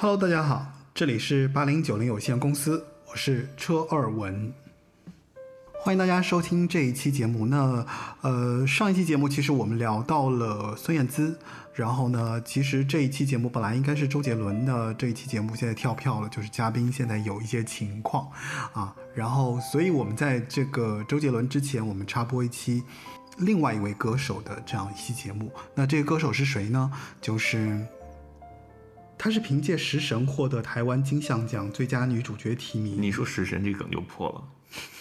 Hello，大家好，这里是八零九零有限公司，我是车二文，欢迎大家收听这一期节目。那呃，上一期节目其实我们聊到了孙燕姿，然后呢，其实这一期节目本来应该是周杰伦的，这一期节目现在跳票了，就是嘉宾现在有一些情况啊，然后所以我们在这个周杰伦之前，我们插播一期另外一位歌手的这样一期节目。那这个歌手是谁呢？就是。她是凭借《食神》获得台湾金像奖最佳女主角提名。你说《食神》这梗就破了，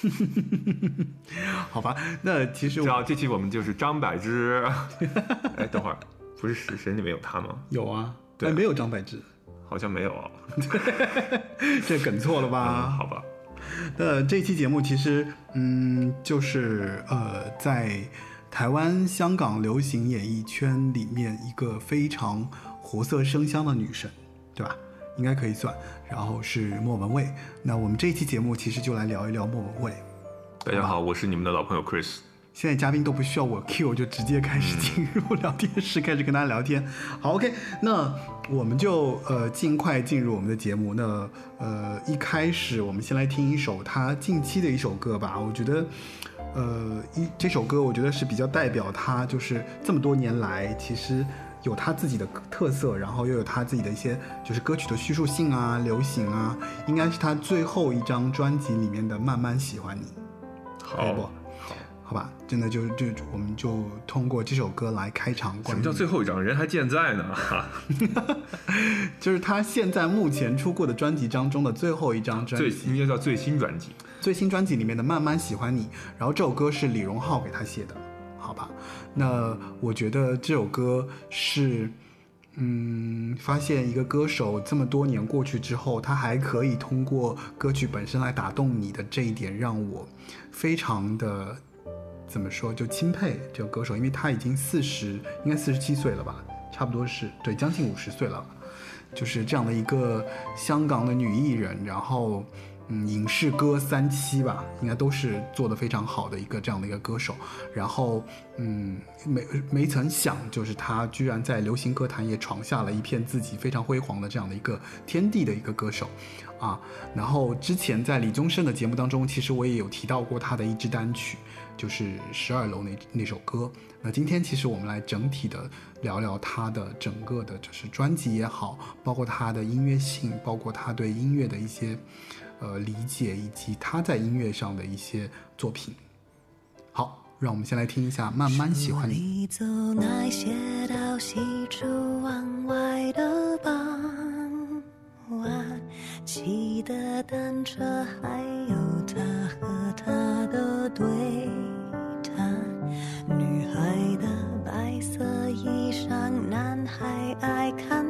好吧？那其实我知道这期我们就是张柏芝。哎，等会儿，不是《食神》里面有她吗？有啊，对哎没有张柏芝，好像没有啊。这梗错了嗯，吧？好吧。那这期节目其实，嗯，就是呃，在台湾、香港流行演艺圈里面一个非常活色生香的女神，对吧？应该可以算。然后是莫文蔚。那我们这一期节目其实就来聊一聊莫文蔚。大家好，我是你们的老朋友 Chris。现在嘉宾都不需要我 Q，就直接开始进入聊天室，开始跟大家聊天。好，OK，那我们就呃尽快进入我们的节目。那呃一开始我们先来听一首他近期的一首歌吧。我觉得呃一这首歌我觉得是比较代表他，就是这么多年来其实。有他自己的特色，然后又有他自己的一些就是歌曲的叙述性啊、流行啊，应该是他最后一张专辑里面的《慢慢喜欢你》。可以不好，好。好吧，真的就就我们就通过这首歌来开场。什么叫最后一张？人还健在呢。哈，就是他现在目前出过的专辑当中的最后一张专最辑，应该叫最新专辑。最新专辑里面的《慢慢喜欢你》，然后这首歌是李荣浩给他写的，好吧？那我觉得这首歌是，嗯，发现一个歌手这么多年过去之后，他还可以通过歌曲本身来打动你的这一点，让我非常的怎么说，就钦佩这个歌手，因为他已经四十，应该四十七岁了吧，差不多是对，将近五十岁了。就是这样的一个香港的女艺人，然后嗯，影视歌三栖吧，应该都是做得非常好的一个这样的一个歌手。然后嗯，没没曾想，就是他居然在流行歌坛也闯下了一片自己非常辉煌的这样的一个天地的一个歌手啊。然后之前在李宗盛的节目当中，其实我也有提到过他的一支单曲，就是《十二楼》那那首歌。那今天其实我们来整体的聊聊他的整个的，就是专辑也好，包括他的音乐性，包括他对音乐的一些呃理解，以及他在音乐上的一些作品。好，让我们先来听一下《慢慢喜欢你》。你走那些到西出望外的傍晚，骑的单车，还有他和他的对谈。女孩的白色衣裳，男孩爱看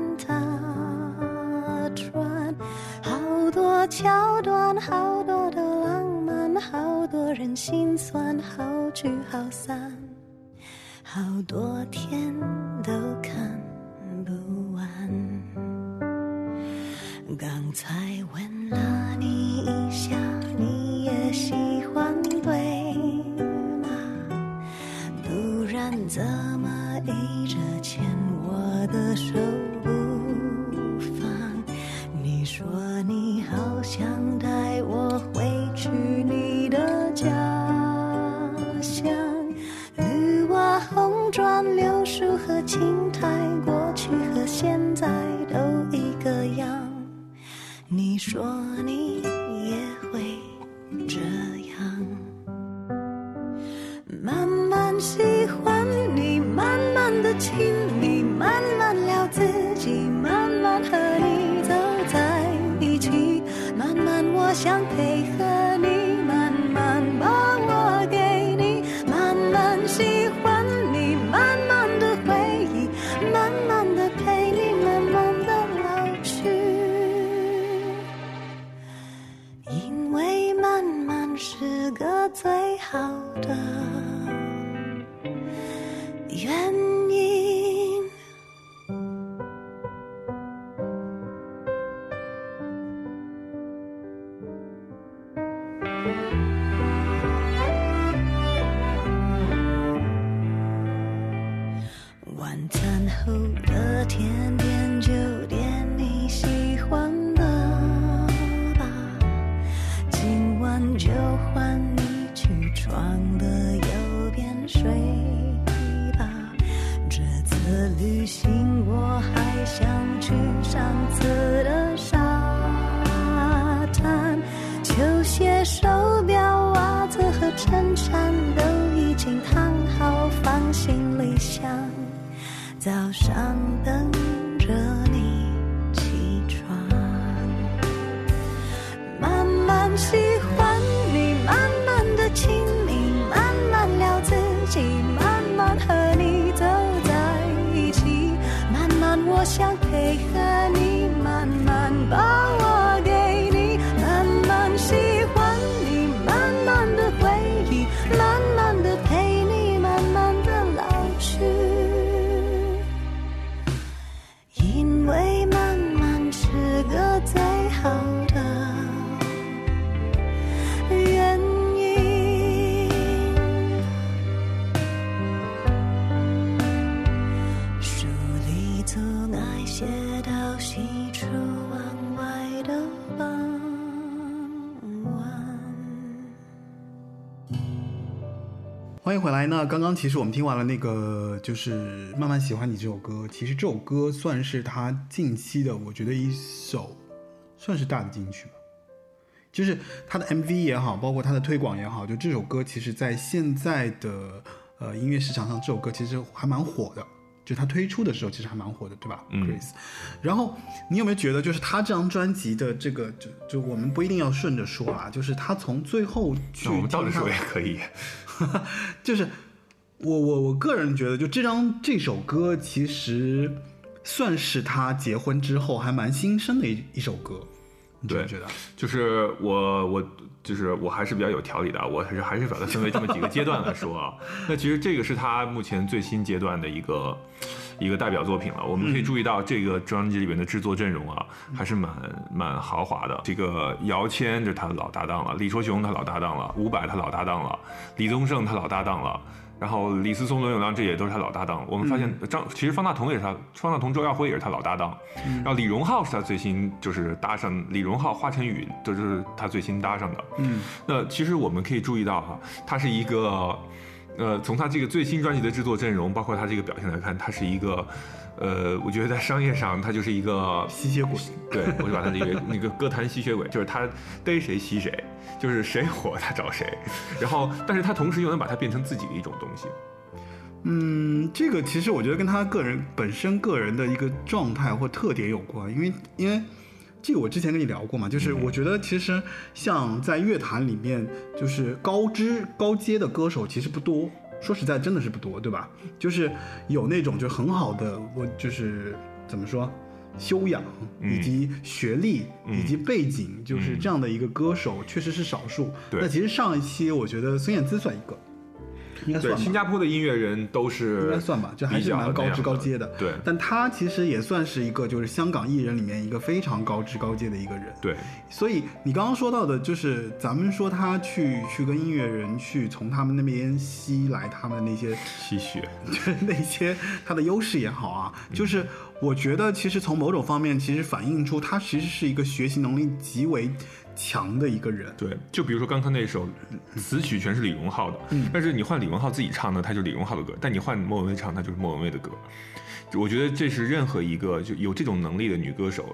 桥段，好多的浪漫，好多人心酸，好聚好散，好多天都看不完。刚才问了你一下，你也喜欢对吗？不然怎么一直牵我的手来。那刚刚其实我们听完了那个，就是《慢慢喜欢你》这首歌。其实这首歌算是他近期的，我觉得一首算是大的金曲吧。就是他的 MV 也好，包括他的推广也好，就这首歌其实在现在的呃音乐市场上，这首歌其实还蛮火的。就他推出的时候，其实还蛮火的，对吧、嗯 c h r i s 然后你有没有觉得，就是他这张专辑的这个，就就我们不一定要顺着说啊，就是他从最后去我们倒着说也可以。就是我我我个人觉得，就这张这首歌其实算是他结婚之后还蛮新生的一一首歌，对觉得？就是我我就是我还是比较有条理的啊，我还是还是把它分为这么几个阶段来说啊。那其实这个是他目前最新阶段的一个一个代表作品了。我们可以注意到这个专辑里面的制作阵容啊，还是蛮蛮豪华的。这个姚谦这是他的老搭档了，李卓雄他老搭档了，伍佰他老搭档了，李宗盛他老搭档了。然后李思松、罗永亮这也都是他老搭档。我们发现张，其实方大同也是他，方大同、周耀辉也是他老搭档。然后李荣浩是他最新就是搭上，李荣浩、华晨宇都是他最新搭上的。嗯，那其实我们可以注意到哈、他是一个，呃，从他这个最新专辑的制作阵容，包括他这个表现来看，他是一个，呃，我觉得在商业上他就是一个吸血鬼，对，我就把他这个那个歌坛吸血鬼，就是他逮谁吸谁，就是谁火他找谁，然后，但是他同时又能把它变成自己的一种东西。嗯，这个其实我觉得跟他个人本身个人的一个状态或特点有关，因为因为这个我之前跟你聊过嘛，就是我觉得其实像在乐坛里面，就是高知高阶的歌手其实不多，说实在真的是不多，对吧？就是有那种就很好的，我就是怎么说？修养嗯以及学历嗯以及背景，就是这样的一个歌手，确实是少数。对那其实上一期我觉得孙燕姿算一个，应该算，吧。新加坡的音乐人都是应该算吧，就还是蛮高知高阶的。对但他其实也算是一个，就是香港艺人里面一个非常高知高阶的一个人。对，所以你刚刚说到的，就是咱们说他去去跟音乐人去从他们那边吸来他们那些吸血。就是那些他的优势也好啊，就是我觉得其实从某种方面，其实反映出他其实是一个学习能力极为强的一个人。对，就比如说刚刚那首词曲全是李荣浩的，但是你换李荣浩自己唱呢，他就李荣浩的歌；但你换莫文蔚唱，他就是莫文蔚的歌。我觉得这是任何一个就有这种能力的女歌手，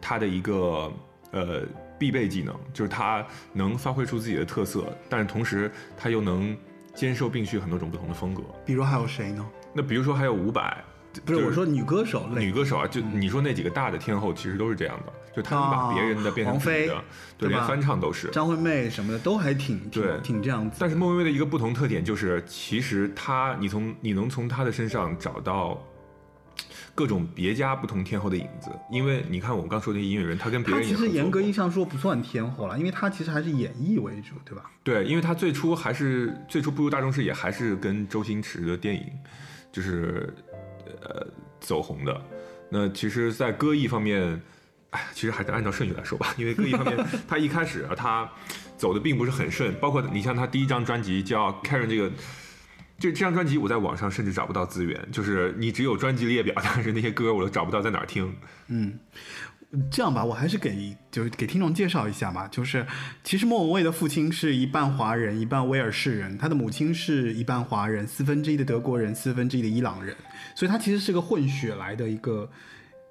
她的一个呃必备技能，就是她能发挥出自己的特色，但是同时她又能兼收并蓄很多种不同的风格。比如还有谁呢？那比如说还有伍佰，不是我说女歌手女歌手啊，就你说那几个大的天后，其实都是这样的，就他们把别人的变成自己的，对，连翻唱都是。张惠妹什么的都还挺挺对挺这样子。但是莫文蔚的一个不同特点就是，其实她，你从你能从她的身上找到各种别家不同天后的影子，因为你看我们刚说那些音乐人，他跟别她人其实严格意义上说不算天后了，因为她其实还是演绎为主，对吧？对，因为他最初还是最初步入大众视野，还是跟周星驰的电影就是呃走红的。那其实，在歌艺方面，哎，其实还是按照顺序来说吧，因为歌艺方面，他一开始啊，他走的并不是很顺，包括你像他第一张专辑叫《Karen》这个。就这张专辑我在网上甚至找不到资源，就是你只有专辑列表，但是那些歌我都找不到在哪儿听。这样吧，我还是给就是给听众介绍一下吧。就是其实莫文蔚的父亲是一半华人，一半威尔士人，他的母亲是一半华人，四分之一的德国人，四分之一的伊朗人，所以他其实是个混血来的一个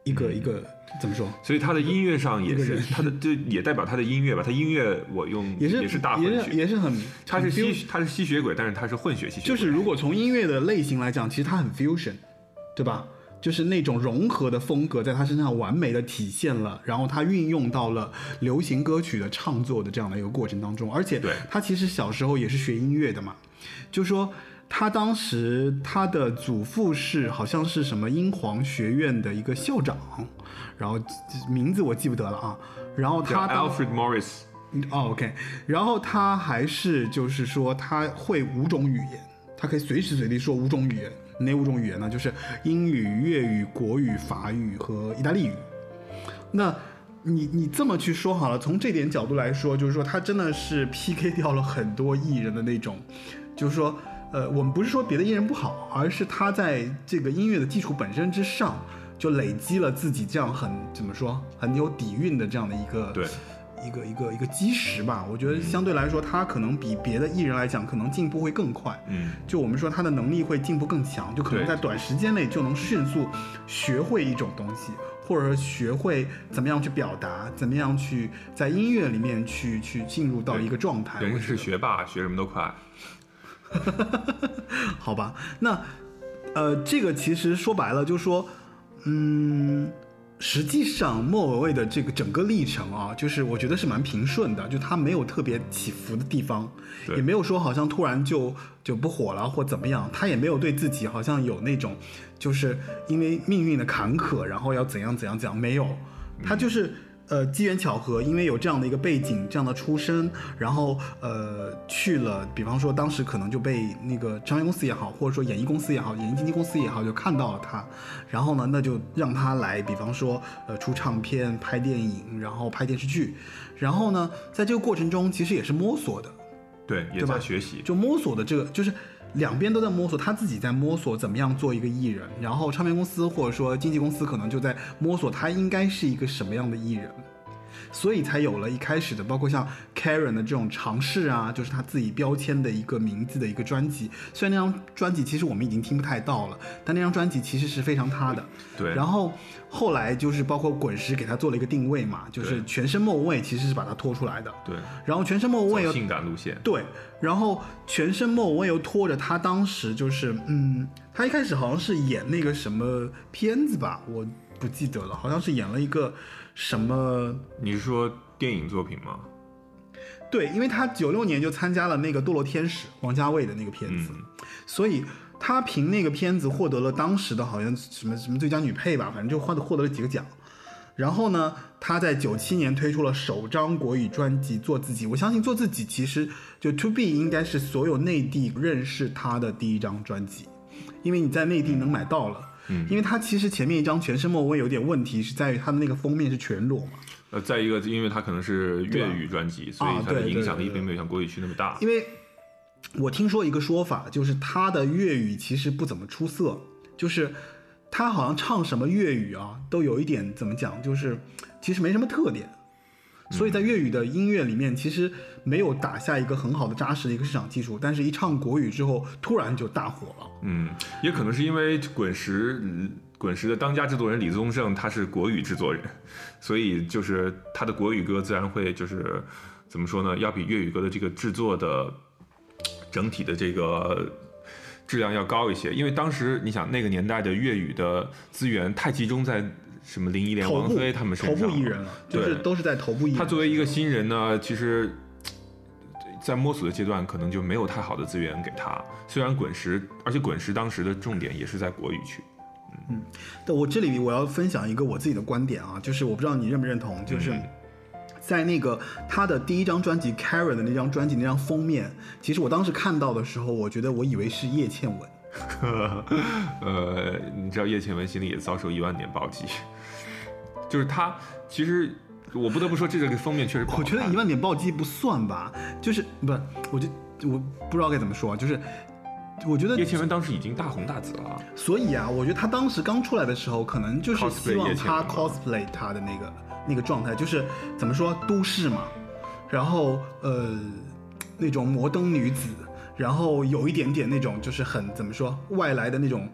一个一个怎么说？所以他的音乐上也是他的，就也代表他的音乐吧。他音乐我用也是也是大混也是血，也是很，他是吸他是吸血鬼，但是他是混血吸血鬼。就是如果从音乐的类型来讲，其实他很 fusion，对吧？就是那种融合的风格在他身上完美的体现了，然后他运用到了流行歌曲的唱作的这样的一个过程当中，而且对他其实小时候也是学音乐的嘛，就说他当时他的祖父是好像是什么英皇学院的一个校长，然后名字我记不得了啊，然后叫他当 Alfred Morris，哦，OK，然后他还是就是说他会五种语言，他可以随时随地说五种语言。哪五种语言呢？就是英语、粤语、国语、法语和意大利语。那你你这么去说好了，从这点角度来说，就是说他真的是 PK 掉了很多艺人的那种，就是说，呃，我们不是说别的艺人不好，而是他在这个音乐的基础本身之上，就累积了自己这样很怎么说很有底蕴的这样的一个一个一个一个基石吧。我觉得相对来说，他可能比别的艺人来讲，可能进步会更快。嗯，就我们说他的能力会进步更强，就可能在短时间内就能迅速学会一种东西，或者说学会怎么样去表达，怎么样去在音乐里面去去进入到一个状态。人是学霸，学什么都快。好吧，那呃，这个其实说白了就是说，嗯，实际上莫文蔚的这个整个历程啊，就是我觉得是蛮平顺的，就他没有特别起伏的地方，也没有说好像突然就就不火了或怎么样，他也没有对自己好像有那种就是因为命运的坎坷，然后要怎样怎样怎样，没有，他就是。呃，机缘巧合，因为有这样的一个背景，这样的出身，然后呃去了，比方说当时可能就被那个唱片公司也好，或者说演艺公司也好，演艺经纪公司也好，就看到了他，然后呢，那就让他来，比方说呃出唱片、拍电影，然后拍电视剧，然后呢，在这个过程中其实也是摸索的，对，也在学习。就摸索的这个就是两边都在摸索，他自己在摸索怎么样做一个艺人，然后唱片公司或者说经纪公司可能就在摸索他应该是一个什么样的艺人。所以才有了一开始的，包括像 Karen 的这种尝试啊，就是他自己标签的一个名字的一个专辑。虽然那张专辑其实我们已经听不太到了，但那张专辑其实是非常他的。对，然后后来就是包括滚石给他做了一个定位嘛，就是全身莫文蔚其实是把他拖出来的。对，然后全身莫文蔚又性感路线。对，然后全身莫文蔚又拖着他，当时就是，嗯，他一开始好像是演那个什么片子吧，我不记得了，好像是演了一个什么，你是说电影作品吗？对，因为他九六年就参加了那个《堕落天使》王家卫的那个片子，嗯所以他凭那个片子获得了当时的好像什么什么最佳女配吧，反正就获得获得了几个奖。然后呢，他在九七年推出了首张国语专辑《做自己》。我相信《做自己》其实就 To Be 应该是所有内地认识他的第一张专辑，因为你在内地能买到了。嗯因为他其实前面一张全身莫文蔚有点问题，是在于他的那个封面是全裸嘛。呃，再一个，因为它可能是粤语专辑，所以它的影响力并没有像国语区那么大。因为我听说一个说法，就是他的粤语其实不怎么出色，就是他好像唱什么粤语啊，都有一点怎么讲，就是其实没什么特点。所以在粤语的音乐里面，其实没有打下一个很好的扎实的一个市场基础，但是一唱国语之后，突然就大火了。嗯，也可能是因为滚石，嗯滚石的当家制作人李宗盛他是国语制作人，所以就是他的国语歌自然会就是怎么说呢，要比粤语歌的这个制作的整体的这个质量要高一些。因为当时你想那个年代的粤语的资源太集中在什么林忆莲、王菲他们头身上了，部艺人了，就是都是在头部艺人。他作为一个新人呢，其实，在摸索的阶段，可能就没有太好的资源给他。虽然滚石，而且滚石当时的重点也是在国语区。嗯但我这里我要分享一个我自己的观点啊，就是我不知道你认不认同，就是嗯在那个他的第一张专辑《Karen》的那张专辑那张封面，其实我当时看到的时候，我觉得我以为是叶倩文。呃，你知道叶倩文心里也遭受一万点暴击，就是他其实我不得不说，这个封面确实我觉得一万点暴击不算吧，就是不，我就我不知道该怎么说，就是我觉得叶倩文当时已经大红大紫了。所以啊，我觉得他当时刚出来的时候，可能就是希望他叶倩文嘛 cosplay 他的那个那个状态，就是怎么说都市嘛，然后呃那种摩登女子，然后有一点点那种就是很怎么说外来的那种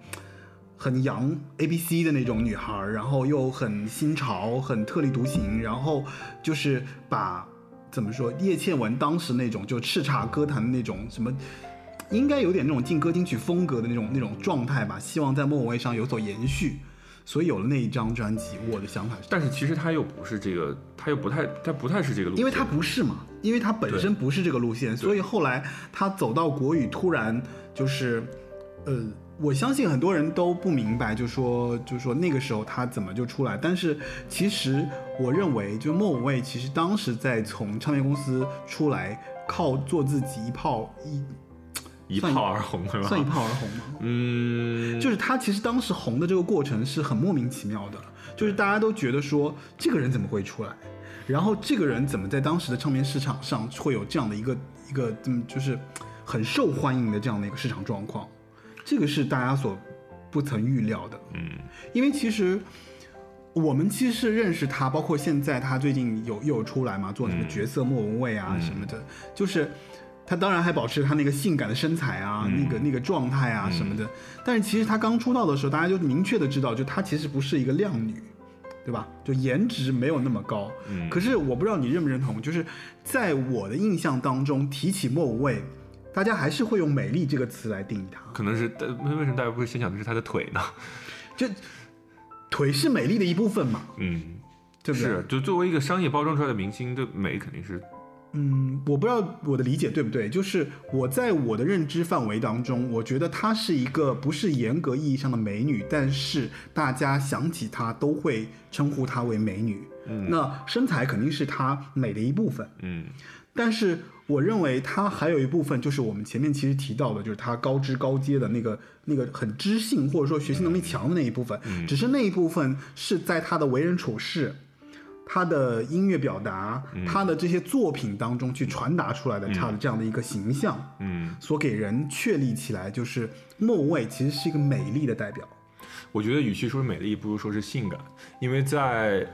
很洋 A B C 的那种女孩，然后又很新潮、很特立独行，然后就是把怎么说叶倩文当时那种就叱咤歌坛的那种什么。应该有点那种劲歌金曲风格的那种那种状态吧，希望在莫文蔚上有所延续，所以有了那一张专辑。我的想法是，但是其实他又不是这个，他又不太，他不太是这个路线，因为他不是嘛，因为他本身不是这个路线，所以后来他走到国语，突然就是，呃，我相信很多人都不明白，就说就说那个时候他怎么就出来，但是其实我认为，就莫文蔚其实当时在从唱片公司出来，靠做自己一炮一一炮而红，是吧？算一炮而红吗？嗯，就是他其实当时红的这个过程是很莫名其妙的，就是大家都觉得说这个人怎么会出来，然后这个人怎么在当时的唱片市场上会有这样的一个一个嗯就是很受欢迎的这样的一个市场状况，这个是大家所不曾预料的。嗯，因为其实我们其实是认识他，包括现在他最近有又有出来嘛，做什么嗯角色莫文蔚啊什么的，就是他当然还保持她那个性感的身材啊，嗯那个那个状态啊什么的。但是其实她刚出道的时候，大家就明确的知道，就她其实不是一个靓女。对吧？就颜值没有那么高，嗯可是我不知道你认不认同，就是在我的印象当中，提起莫文蔚，大家还是会用美丽这个词来定义她。可能是，呃为什么大家不会先想的是她的腿呢？就腿是美丽的一部分嘛，嗯，对不对？是，就作为一个商业包装出来的明星对美，肯定是嗯，我不知道我的理解对不对，就是我在我的认知范围当中，我觉得她是一个不是严格意义上的美女，但是大家想起她都会称呼她为美女。嗯，那身材肯定是她美的一部分，嗯但是我认为她还有一部分就是我们前面其实提到的，就是她高知高阶的那个那个很知性或者说学习能力强的那一部分，只是那一部分是在她的为人处事。她的音乐表达，他的这些作品当中去传达出来的他的这样的一个形象，嗯，所给人确立起来，就是莫文蔚其实是一个美丽的代表。我觉得与其说是美丽，不如说是性感，因为在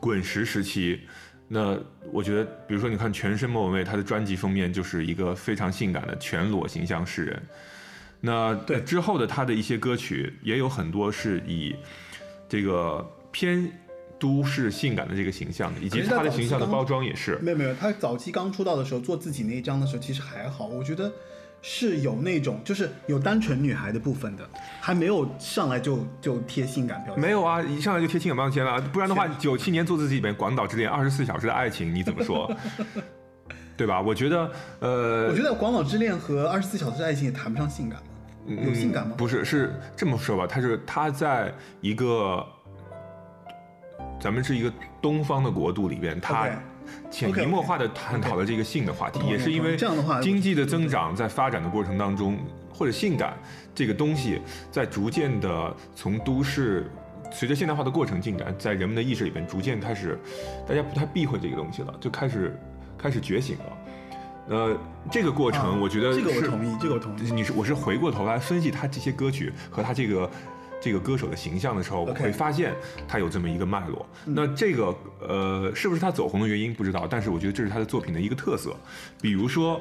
滚石时期，那我觉得，比如说你看全身莫文蔚，他的专辑封面就是一个非常性感的全裸形象示人。那对之后的他的一些歌曲也有很多是以这个偏都市性感的这个形象的，以及她的形象的包装也是。没有没有，他早期刚出道的时候做自己那一张的时候，其实还好，我觉得是有那种就是有单纯女孩的部分的，还没有上来就就贴性感标签。没有啊，一上来就贴性感标签了，不然的话，九七年做自己里面《广岛之恋》《二十四小时的爱情》，你怎么说？对吧？我觉得，呃，我觉得《广岛之恋》和《二十四小时的爱情》也谈不上性感嘛，有性感吗？不是，是这么说吧，他是他在一个，咱们是一个东方的国度里边，他潜移默化的探讨了这个性的话题也是因为经济的增长在发展的过程当中，或者性感这个东西在逐渐的从都市。随着现代化的过程进展，在人们的意识里边逐渐开始，大家不太避讳这个东西了，就开始开始觉醒了。呃，这个过程啊我觉得这个我同意，这个我同意。你是我是回过头来分析他这些歌曲和他这个这个歌手的形象的时候，我会发现他有这么一个脉络。那这个呃，是不是他走红的原因不知道，但是我觉得这是他的作品的一个特色。比如说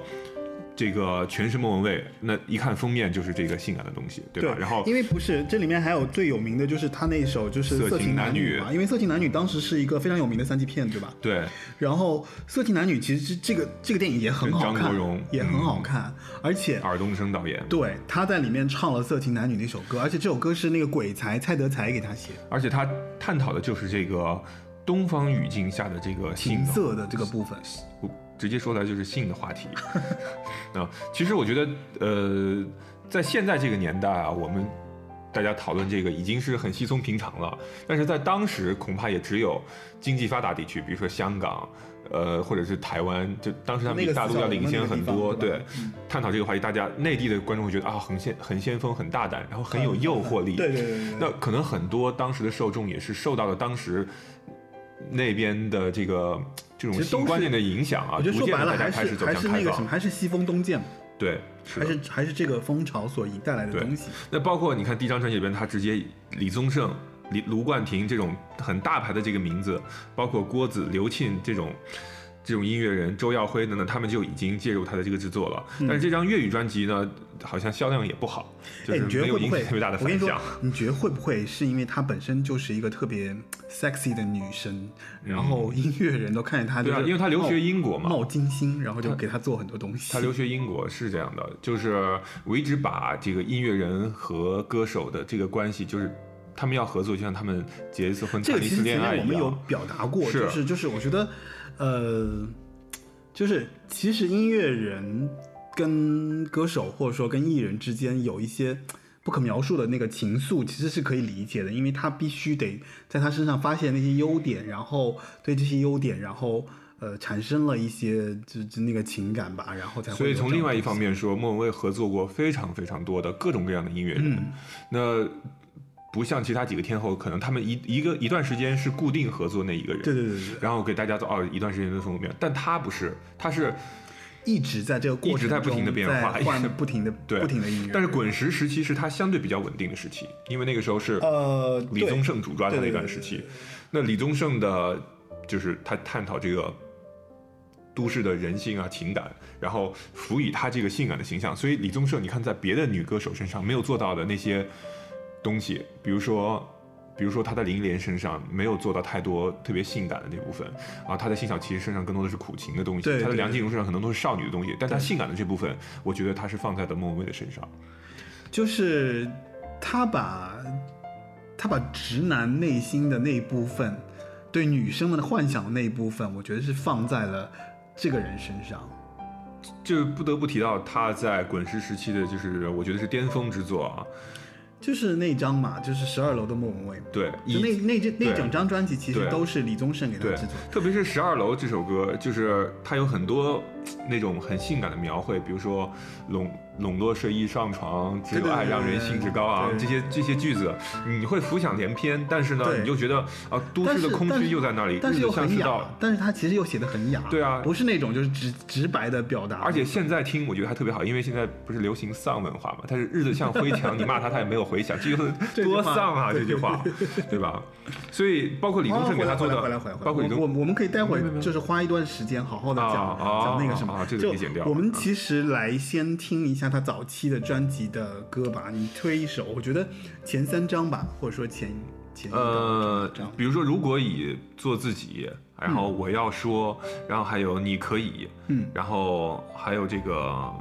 这个全是莫文蔚，那一看封面就是这个性感的东西，对吧？然后因为不是这里面还有最有名的就是他那首就是色色情情男女因为色情男女当时是一个非常有名的三级片，对吧？对，然后色情男女其实这个这个电影也很好看国荣，也很好看，而且尔冬升导演，对他在里面唱了《色情男女》那首歌，而且这首歌是那个鬼才蔡德才给他写的，而且他探讨的就是这个东方语境下的这个性情色的这个部分。不直接说来就是性的话题。啊，其实我觉得，呃，在现在这个年代啊，我们大家讨论这个已经是很稀松平常了，但是在当时恐怕也只有经济发达地区，比如说香港。呃，或者是台湾，就当时他们比大陆要领先很多，对，探讨这个话题，大家内地的观众会觉得啊，很先很先锋，很大胆，然后很有诱惑力，对对对那可能很多当时的受众也是受到了当时那边的这个这种其实都是性观念的影响啊，我觉得说白了还是还是那个什么，还是西风东渐嘛，对，是。还是还是这个风潮所带来的东西。那包括你看第一张专辑里边，他直接李宗盛、李卢冠廷这种很大牌的这个名字，包括郭子、刘沁这种这种音乐人周耀辉等等，他们就已经介入他的这个制作了。嗯但是这张粤语专辑呢，好像销量也不好，就哎，是没有引起特别大的反响。，你觉得会不会是因为她本身就是一个特别 sexy 的女生，然后音乐人都看见她嗯对啊就是因为她留学英国嘛冒金星，然后就给她做很多东西。她留学英国是这样的，就是我一直把这个音乐人和歌手的这个关系，就是他们要合作，就像他们结一次婚、这个其实谈一次恋前面我们有爱一样。表达过，是就是就是我觉得，呃，就是其实音乐人跟歌手或者说跟艺人之间有一些不可描述的那个情愫，其实是可以理解的，因为他必须得在他身上发现那些优点，然后对这些优点，然后呃产生了一些就就那个情感吧，然后才会所以从另外一方面说，莫文蔚合作过非常非常多的各种各样的音乐人，嗯。那不像其他几个天后，可能他们一一个一段时间是固定合作那一个人，对对对对。对，然后给大家做哦一段时间的封面，但他不是，他是一直在这个过程一直在不停的变化在换不停的 对。不停的音乐，但是滚石时期是他相对比较稳定的时期，因为那个时候是呃李宗盛主抓的那段时期。那李宗盛的，就是他探讨这个都市的人性啊、情感，然后辅以他这个性感的形象。所以李宗盛，你看在别的女歌手身上没有做到的那些东西，比如说。比如说他在林忆莲身上没有做到太多特别性感的那部分，啊，他在辛晓琪身上更多的是苦情的东西，他在梁静茹身上可能都是少女的东西，但他性感的这部分，我觉得他是放在了莫文蔚的身上。就是他把他把直男内心的那一部分，对女生们的幻想的那一部分，我觉得是放在了这个人身上。就不得不提到他在滚石时期的，就是我觉得是巅峰之作啊。就是那张嘛，就是十二楼的莫文蔚，对，就那那这那整张专辑其实都是李宗盛给他制作的。，特别是《十二楼》这首歌，就是它有很多那种很性感的描绘，比如说笼笼络睡衣上床，只有爱让人兴致高昂对这些这些句子，你会浮想联翩，但是呢，你就觉得啊，都市的空虚又在那里，但是日又很雅但是他其实又写的很雅。对啊。不是那种就是直直白的表达。而且现在听我觉得还特别好，因为现在不是流行丧文化嘛，它是日子像灰墙，你骂他他也没有回响，这就是 多丧啊这句话，对吧？所以包括李宗盛给他做的包括李宗我我我们可以待会儿就是花一段时间好好的讲、讲那个什么，啊这个就可以剪掉我们其实来先听一下他早期的专辑的歌吧，你推一首，我觉得前三张吧，或者说前前呃比如说，如果以做自己，然后我要说，然后还有你可以，嗯，然后还有这个，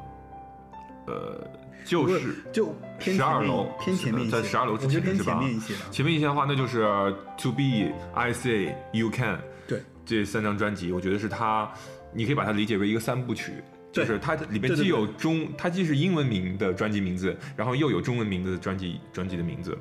呃，就是就偏十二楼偏前面一些，在十二楼之前是吧？前面一些的，前面一些的话，那就是 To Be I Say You Can 对。这三张专辑，我觉得是他，你可以把它理解为一个三部曲。就是它里边既有中，它既是英文名的专辑名字，然后又有中文名字的专辑专辑的名字，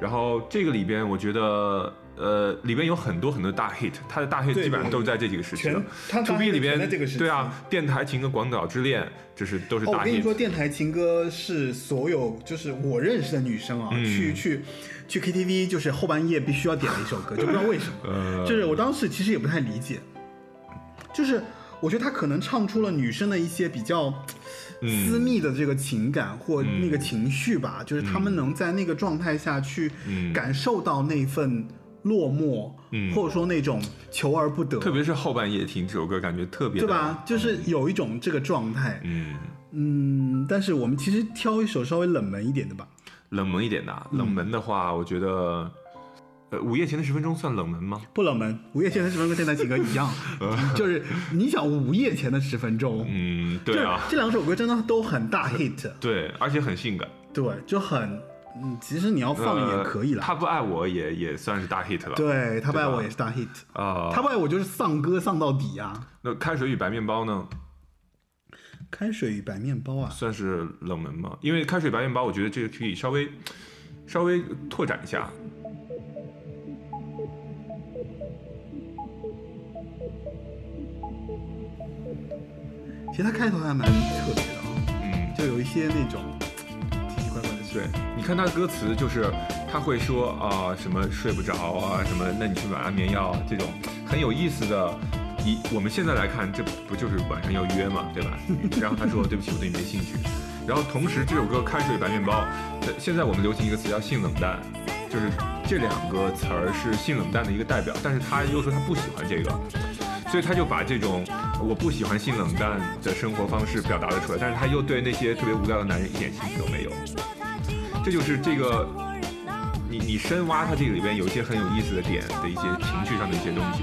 然后这个里边我觉得，呃，里边有很多很多大 hit，它的大 hit 基本上都是在这几个时期的 To B hit 里边对啊，电台情歌、广岛之恋，就是都是哦，我大跟你说，hit。电台情歌是所有就是我认识的女生啊，嗯。去去去 KTV 就是后半夜必须要点的一首歌，就不知道为什么。呃，就是我当时其实也不太理解，就是我觉得他可能唱出了女生的一些比较嗯。私密的这个情感或那个情绪吧，就是他们能在那个状态下去嗯。感受到那份落寞，嗯。或者说那种求而不得，特别是后半夜听这首歌，感觉特别对吧？就是有一种这个状态，嗯，嗯，但是我们其实挑一首稍微冷门一点的吧。冷门一点的啊，冷门的话，我觉得，呃，午夜前的十分钟算冷门吗？不冷门，午夜前的十分钟跟现在情歌一样，就是你想午夜前的十分钟，嗯，对啊，这这两首歌真的都很大 hit，对，而且很性感。对，就很，嗯，其实你要放也可以了。呃他不爱我也也算是大 hit 了。对他不爱我也是大 hit，啊，他不爱我就是丧歌丧到底啊。那开水与白面包呢，开水与白面包啊，算是冷门吗？因为开水白面包，我觉得这个可以稍微稍微拓展一下。其实他开头还蛮特别的啊、嗯，就有一些那种奇奇怪怪的事。对，你看他的歌词，就是他会说啊、什么睡不着啊，什么那你去买安眠药这种很有意思的。一我们现在来看，这不就是晚上要约嘛，对吧？然后他说对不起，我对你没兴趣。然后同时这首歌《开水白面包》，呃现在我们流行一个词叫性冷淡，就是这两个词儿是性冷淡的一个代表，但是他又说他不喜欢这个。所以他就把这种我不喜欢性冷淡的生活方式表达了出来，但是他又对那些特别无聊的男人一点兴趣都没有。这就是这个，你你深挖他这个里边有一些很有意思的点的一些情绪上的一些东西。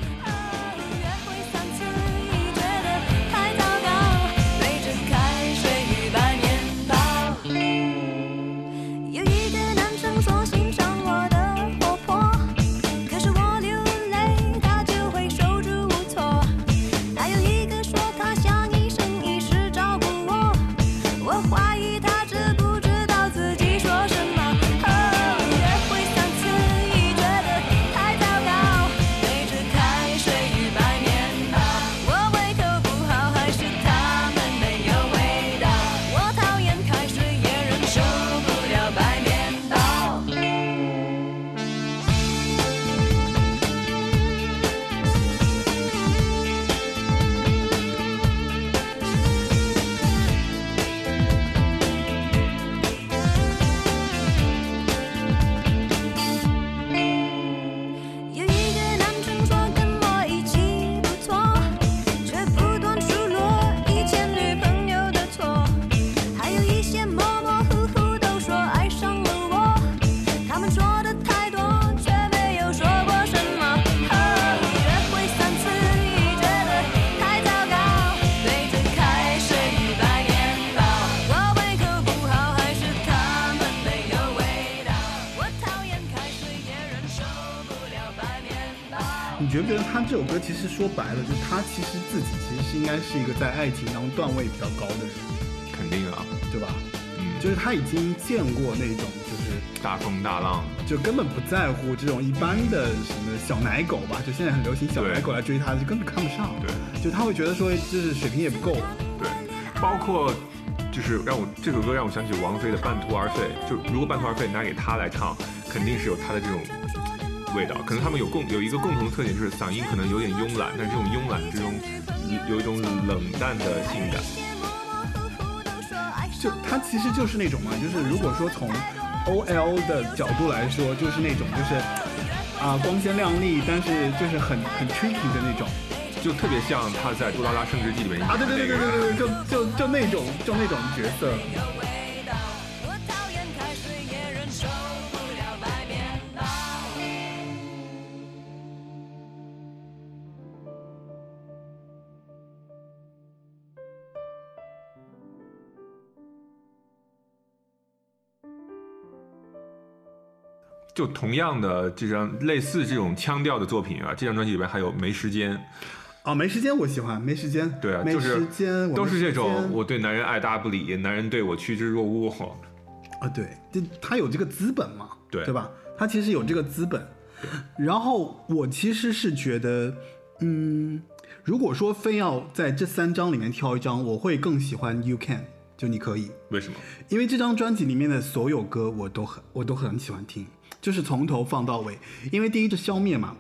说白了，就是他其实自己其实是应该是一个在爱情当中段位比较高的人，肯定啊，对吧？嗯，就是他已经见过那种就是大风大浪，就根本不在乎这种一般的什么小奶狗吧，就现在很流行小奶狗来追他，就根本看不上。对，就他会觉得说就是水平也不够。对，包括就是让我这首歌让我想起王菲的《半途而废》，就如果《半途而废》拿给他来唱，肯定是有他的这种味道。可能他们有共有一个共同特点，就是嗓音可能有点慵懒，但是这种慵懒之中有一种冷淡的性感。就他其实就是那种嘛，就是如果说从 O L 的角度来说，就是那种就是啊光鲜亮丽，但是就是很很 tricky 的那种就特别像他在《杜拉拉升职记》里面演啊，对对对。对对对，就就就那种就那种角色。就同样的这张类似这种腔调的作品啊，这张专辑里边还有《没时间》，哦，没时间我喜欢，没时间。对啊就是时间，我都是这种我对男人爱答不理，男人对我趋之若鹜。啊，对，这他有这个资本嘛，对对吧？他其实有这个资本。然后我其实是觉得，嗯，如果说非要在这三张里面挑一张，我会更喜欢 You Can，就你可以，为什么？因为这张专辑里面的所有歌我都很我都很喜欢听，就是从头放到尾。因为第一是消灭嘛，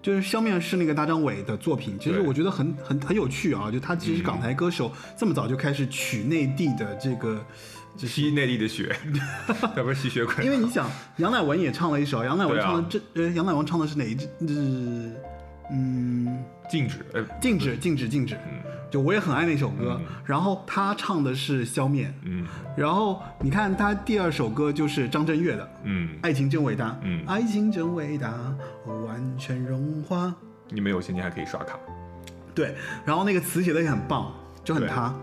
就是消灭是那个大张伟的作品，其实我觉得很很很有趣啊，就他其实港台歌手，这么早就开始取内地的这个。吸内地的血，要不是吸血鬼。因为你想，杨乃文也唱了一首，杨乃文唱的这、呃，杨乃文唱的是哪一支？是嗯，禁止，呃，禁止，禁止，禁止。就我也很爱那首歌，然后他唱的是消灭，嗯然后你看他第二首歌就是张震岳的《嗯，爱情真伟大》，嗯爱情真伟大，完全融化。你们有钱，你还可以刷卡。对，然后那个词写的也很棒，就很他。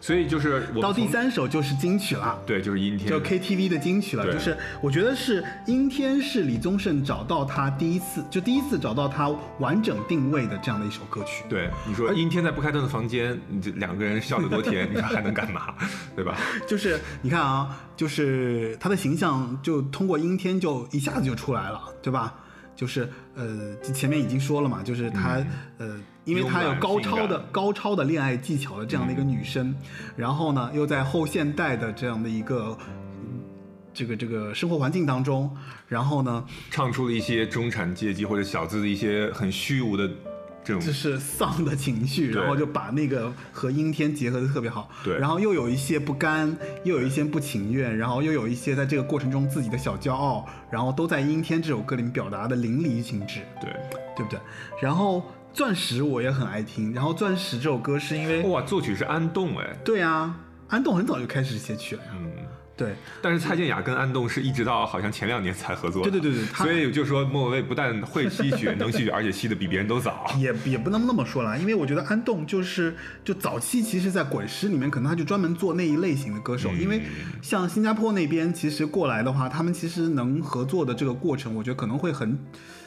所以就是我到第，三首就是金曲了。对，就是阴天就。KTV 的金曲了，就是我觉得是《阴天》是李宗盛找到他第一次，就第一次找到他完整定位的这样的一首歌曲。对，你说阴天在不开灯的房间，你这两个人笑得多甜，你说还能干嘛？对吧？就是你看啊，就是他的形象就通过《阴天》就一下子就出来了，对吧？就是呃，前面已经说了嘛，就是他、呃，因为她有高超的高超的恋爱技巧的这样的一个女生，然后呢，又在后现代的这样的一个。嗯这个这个生活环境当中，然后呢，唱出了一些中产阶级或者小资的一些很虚无的这种就，是丧的情绪，然后就把那个和阴天结合的特别好。对然后又有一些不甘，又有一些不情愿，然后又有一些在这个过程中自己的小骄傲，然后都在阴天这首歌里面表达的淋漓尽致，对，对不对？然后钻石我也很爱听，然后钻石这首歌是因为哇，作曲是安栋哎，对啊，安栋很早就开始写曲了呀，嗯，对，但是蔡健雅跟安栋是一直到好像前两年才合作，对对对对所以就说莫文蔚不但会吸曲，能吸曲，而且吸的比别人都早。也也不能那么说啦，因为我觉得安栋就是就早期其实，在滚石里面，可能他就专门做那一类型的歌手，因为像新加坡那边其实过来的话，他们其实能合作的这个过程，我觉得可能会很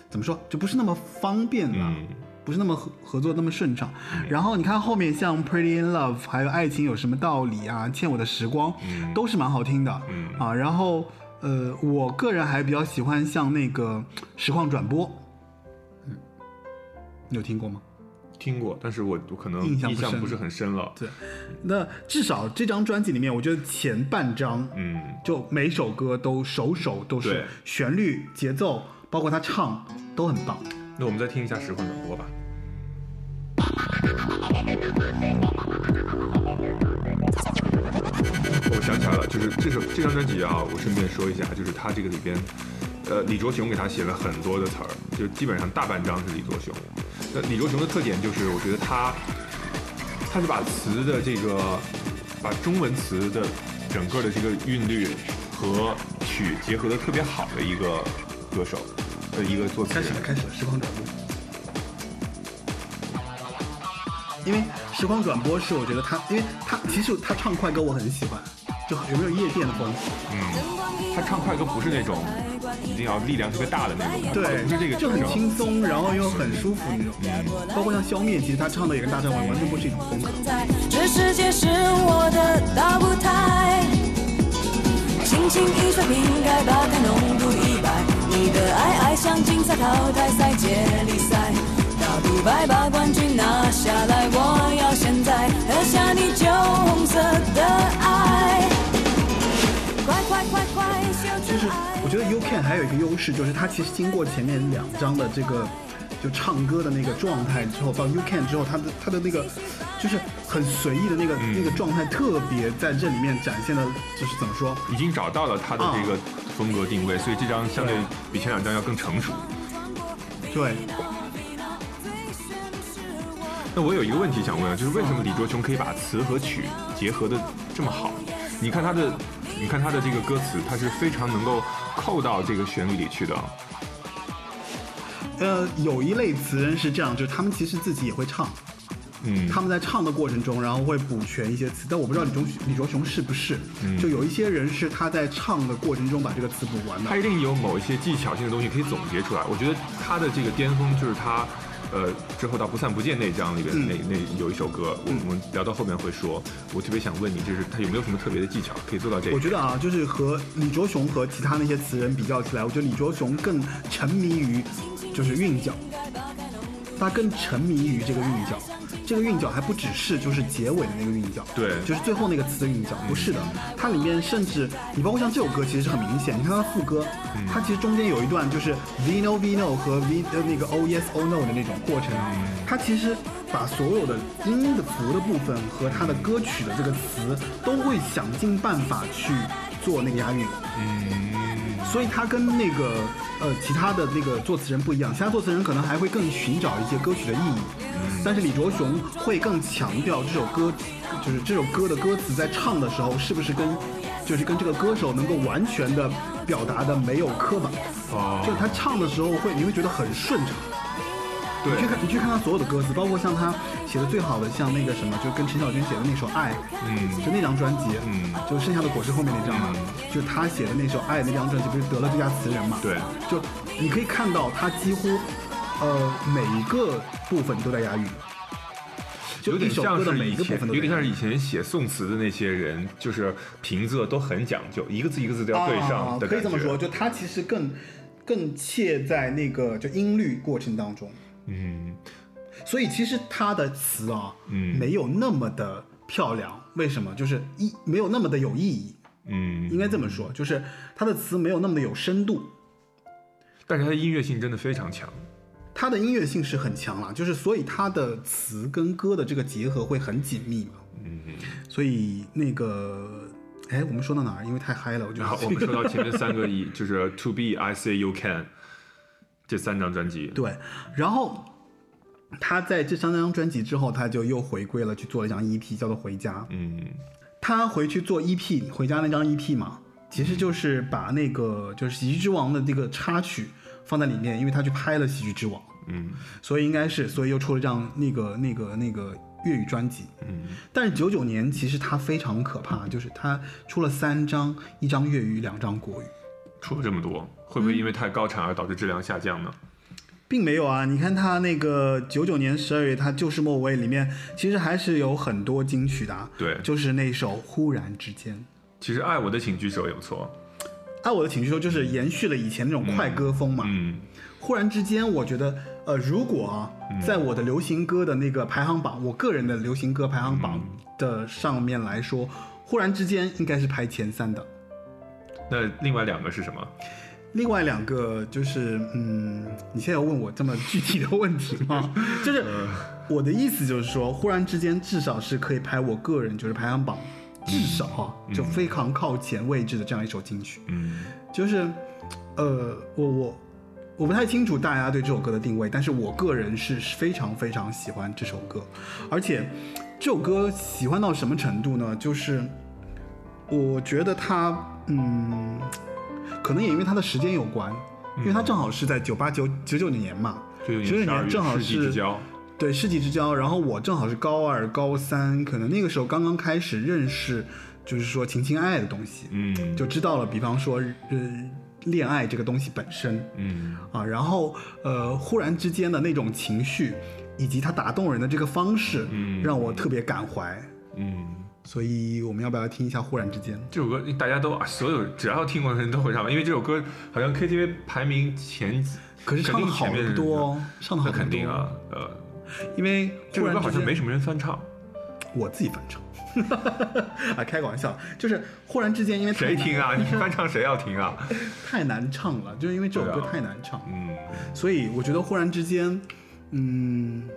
怎么说，就不是那么方便了。嗯不是那么合合作那么顺畅，然后你看后面像《Pretty in Love》，还有《爱情有什么道理》啊，《欠我的时光》，都是蛮好听的，嗯。啊，然后呃，我个人还比较喜欢像那个实况转播，嗯，你有听过吗？听过，但是我我可能印象不是很深了。对，那至少这张专辑里面，我觉得前半张，嗯，就每首歌都首首都是旋律、节奏，包括他唱都很棒。那我们再听一下实况转播吧。我想起来了，就是这首这张专辑啊，我顺便说一下，就是它这个里边，呃，李卓雄给他写了很多的词儿，就基本上大半张是李卓雄。那李卓雄的特点就是，我觉得他他是把词的这个，把中文词的整个的这个韵律和曲结合的特别好的一个歌手，呃，一个作词人开始。了，开始了，时光转播。因为时光转播是我觉得他，因为他其实他唱快歌我很喜欢，就有没有夜店的风？嗯，他唱快歌不是那种一定要力量特别大的那种，对不是这个就很轻松，然后又很舒服那种。包括像消灭，其实他唱的也跟大张伟完全不是一种风格。这世界是我的大舞台，轻轻一甩瓶盖，把开浓度一的爱爱像竞赛淘汰赛接力赛，打不败把冠军拿下来，我要现在喝下你酒红色的爱，快快快快秀出爱。我觉得 U K 还有一个优势，就是它其实经过前面两张的这个就唱歌的那个状态之后，到 You Can 之后，他的他的那个就是很随意的那个、嗯那个状态，特别在这里面展现的，就是怎么说？已经找到了他的这个风格定位，所以这张相对比前两张要更成熟。对，那我有一个问题想问啊，就是为什么李卓雄可以把词和曲结合的这么好？你看他的，你看他的这个歌词，他是非常能够扣到这个旋律里去的。呃，有一类词人是这样，就是他们其实自己也会唱，嗯，他们在唱的过程中，然后会补全一些词，但我不知道李卓李卓雄是不是，嗯就有一些人是他在唱的过程中把这个词补完的他。一定有某一些技巧性的东西可以总结出来。我觉得他的这个巅峰就是他，呃，之后到不散不见那张里边、嗯那那有一首歌，我我们聊到后面会说。我特别想问你，就是他有没有什么特别的技巧可以做到这一点？我觉得啊，就是和李卓雄和其他那些词人比较起来，我觉得李卓雄更沉迷于就是韵脚，他更沉迷于这个韵脚。这个韵脚还不只是就是结尾的那个韵脚，对。就是最后那个词的韵脚，不是的，它里面甚至你包括像这首歌其实是很明显，你看它副歌，它其实中间有一段就是 vino vino 和 V 呃那个 Oh yes Oh no 的那种过程，它其实把所有的音的符的部分和它的歌曲的这个词都会想尽办法去做那个押韵。所以他跟那个呃其他的那个作词人不一样，其他作词人可能还会更寻找一些歌曲的意义，但是李卓雄会更强调这首歌，就是这首歌的歌词在唱的时候是不是跟，就是跟这个歌手能够完全的表达的没有磕巴，哦。就是他唱的时候会你会觉得很顺畅。你去，看，你去看他所有的歌词，包括像他写的最好的，像那个什么，就跟陈小娟写的那首《爱》，嗯就那张专辑，嗯就剩下的果实后面那张嘛，就他写的那首《爱》那张专辑，不是得了最佳词人嘛？对，就你可以看到他几乎，呃，每一个部分都在押韵，就有点一首歌的像是以每一个部分，有点像是以前写宋词的那些人，就是平仄都很讲究，一个字一个字都要对上。可以这么说，就他其实更更切在那个就音律过程当中，嗯，所以其实他的词啊，嗯没有那么的漂亮。为什么？就是一没有那么的有意义，嗯，应该这么说，就是他的词没有那么的有深度。但是他的音乐性真的非常强。他的音乐性是很强了，就是所以他的词跟歌的这个结合会很紧密嘛。嗯，所以那个，哎，我们说到哪儿？因为太嗨了，我就然后我们说到前面三个一，就是 To Be I Say You Can 这三张专辑，对，然后他在这三张专辑之后，他就又回归了，去做了一张 EP，叫做《回家》。嗯他回去做 EP，回家那张 EP 嘛，其实就是把那个就是《喜剧之王》的这个插曲放在里面，因为他去拍了《喜剧之王》，嗯所以应该是，所以又出了这样那个那个那个粤语专辑。嗯，但是九九年其实他非常可怕，就是他出了三张，一张粤语，两张国语。出了这么多，会不会因为太高产而导致质量下降呢？并没有啊，你看他那个九九年十二月，他《就是莫文蔚》里面其实还是有很多金曲的、啊，对，就是那首《忽然之间》。其实爱我的请举手有错。爱我的请举手就是延续了以前那种快歌风嘛。嗯忽然之间，我觉得，呃，如果啊，在我的流行歌的那个排行榜，我个人的流行歌排行榜的上面来说，忽然之间应该是排前三的。那另外两个是什么？另外两个就是，嗯，你现在要问我这么具体的问题吗？就是我的意思就是说，忽然之间至少是可以排我个人就是排行榜至少啊，就非常靠前位置的这样一首金曲。嗯就是，呃，我我我不太清楚大家对这首歌的定位，但是我个人是非常非常喜欢这首歌，而且这首歌喜欢到什么程度呢？就是我觉得它，嗯，可能也因为他的时间有关，因为他正好是在九八九九九年嘛，就九九年正好世纪之是交。对世纪之交，然后我正好是高二、高三，可能那个时候刚刚开始认识，就是说情情爱爱的东西，嗯。就知道了，比方说，呃，恋爱这个东西本身嗯。啊，然后呃，忽然之间的那种情绪，以及它打动人的这个方式，嗯。让我特别感怀。嗯，所以我们要不要听一下《忽然之间》？这首歌大家都啊，所有只要听过的人都会唱吧，因为这首歌好像 KTV 排名前几，可是唱的好的不多哦，唱的肯定啊，呃，因为这首歌好像没什么人翻唱，我自己翻唱。啊，开个玩笑，就是忽然之间，因为谁听啊？你翻唱谁要听啊？太难唱了，就是因为这首歌太难唱，嗯，所以我觉得忽然之间，嗯，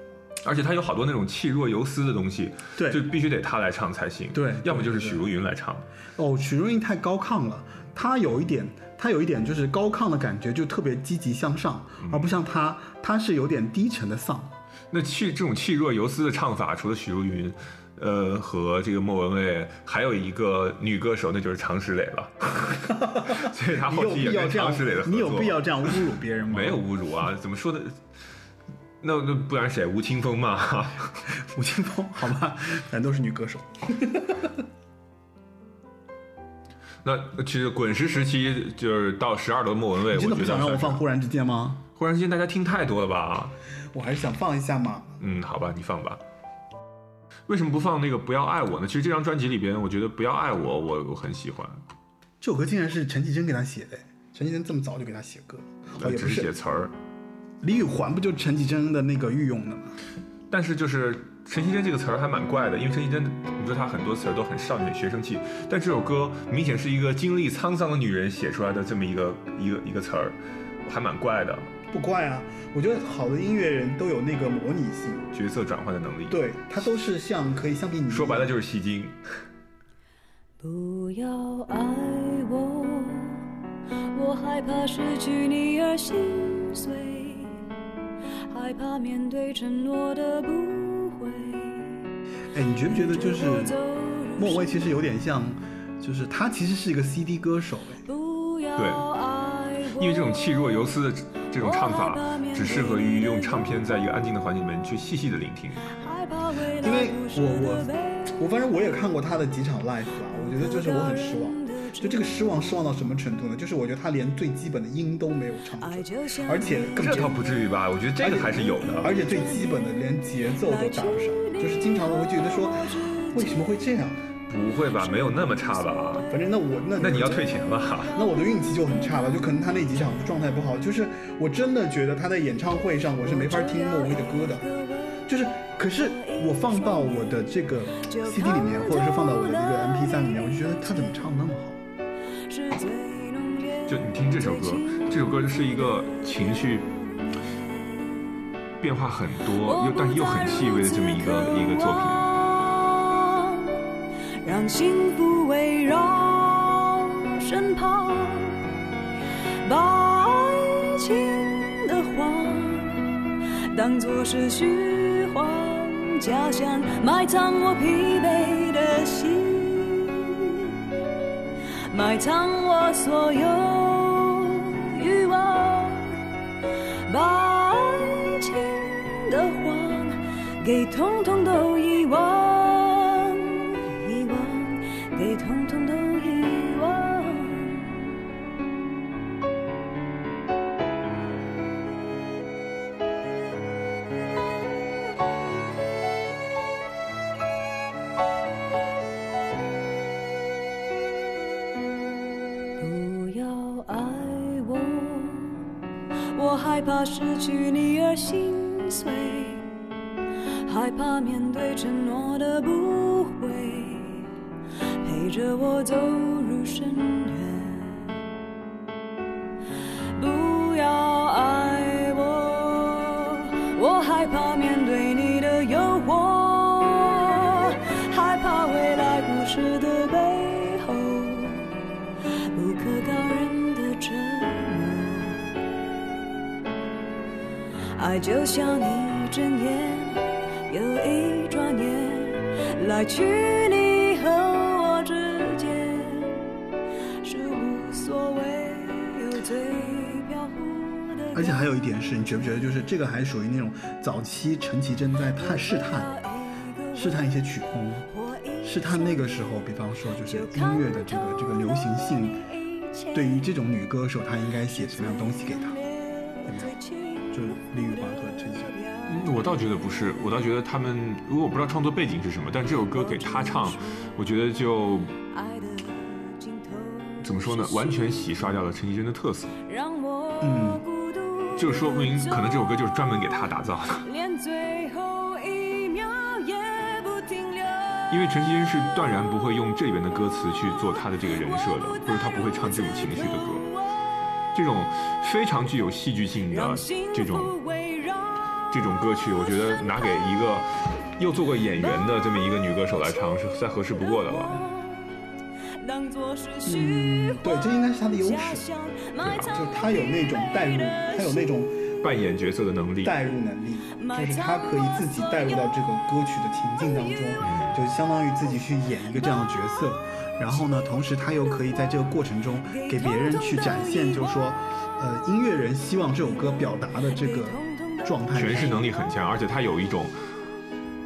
而且他有好多那种气若游丝的东西，对就必须得他来唱才行，对要么就是许茹芸来唱，哦，许茹芸太高亢了，她有一点，她有一点就是高亢的感觉，就特别积极向上，嗯而不像她，她是有点低沉的丧。那气这种气若游丝的唱法，除了许茹芸。呃，和这个莫文蔚，还有一个女歌手，那就是常石磊了。所以他后期也跟常石磊的合作。你有必要这样侮辱别人吗？没有，侮辱啊？怎么说的？那那不然谁？吴青峰嘛？吴青峰，好吧，咱都是女歌手。那其实滚石时期就是到十二的莫文蔚，你真的不想让我放《忽然之间》吗？忽然之间大家听太多了吧？我还是想放一下嘛。嗯，好吧，你放吧。为什么不放那个《不要爱我》呢？其实这张专辑里边，我觉得《不要爱我》我我很喜欢，这首歌竟然是陈绮贞给他写的，陈绮贞这么早就给他写歌，哦，也不只是写，词儿。李宇环不就是陈绮贞的那个御用的吗？但是就是陈绮贞这个词儿还蛮怪的，因为陈绮贞，你说她很多词儿都很少女学生气，但这首歌明显是一个经历沧桑的女人写出来的这么一个一个一个词儿，还蛮怪的，不怪啊，我觉得好的音乐人都有那个模拟性，角色转换的能力。，对他都是像可以相比你说白了就是戏精。不要爱我，我害怕失去你而心碎，害怕面对承诺的不悔。哎，你觉不觉得就是莫文蔚其实有点像，就是他其实是一个 CD 歌手哎，不要对爱因为这种气若游丝的这种唱法，只适合于用唱片在一个安静的环境里面去细细的聆听。因为我我我反正我也看过他的几场 live 啊，我觉得就是我很失望，就这个失望失望到什么程度呢？就是我觉得他连最基本的音都没有唱出，爱就像而且更这倒不至于吧？我觉得这个还是有的。而且最基本的连节奏都搭不上，就是经常我会觉得说，为什么会这样？不会吧？没有那么差吧？反正那我那那你要退钱了。那我的运气就很差了，就可能他那几场状态不好，就是我真的觉得他在演唱会上我是没法听莫文蔚的歌的，就是可是我放到我的这个 CD 里面，或者是放到我的一个 MP3 里面，我就觉得他怎么唱那么好？是最浓烈就你听这首歌，这首歌是一个情绪变化很多，又但是又很细微的这么一个一个作品。让幸福围绕身旁，把爱情的谎当当作是虚幻假象，埋藏我疲惫的心，埋藏我所有欲望，把爱情的谎给通通都失去你而心碎，害怕面对承诺的不会，陪着我走入深渊。爱就像一睁眼又一转眼，来去你和我之间是无所谓，又最飘忽的。而且还有一点是，你觉不觉得就是这个还属于那种早期陈绮贞在探试探试探一些曲风，试探那个时候，比方说就是音乐的这个这个流行性，对于这种女歌手，她应该写什么样的东西给她？有没有？就是李宇华和陈绮贞。嗯，我倒觉得不是，我倒觉得他们，如果我不知道创作背景是什么，但这首歌给他唱，我觉得就怎么说呢，完全洗刷掉了陈绮贞的特色，嗯，就说明可能这首歌就是专门给他打造的。连最后一秒也不停留。因为陈绮贞是断然不会用这里边的歌词去做她的这个人设的，或者她不会唱这种情绪的歌，这种非常具有戏剧性的这种这种歌曲，我觉得拿给一个又做过演员的这么一个女歌手来唱是再合适不过的了。嗯，对，这应该是她的优势，对吧就是她有那种代入，她有那种扮演角色的能力，代入能力，就是她可以自己代入到这个歌曲的情境当中，就相当于自己去演一个这样的角色。然后呢，同时她又可以在这个过程中给别人去展现，就是说，呃，音乐人希望这首歌表达的这个状态。诠释能力很强，而且他有一种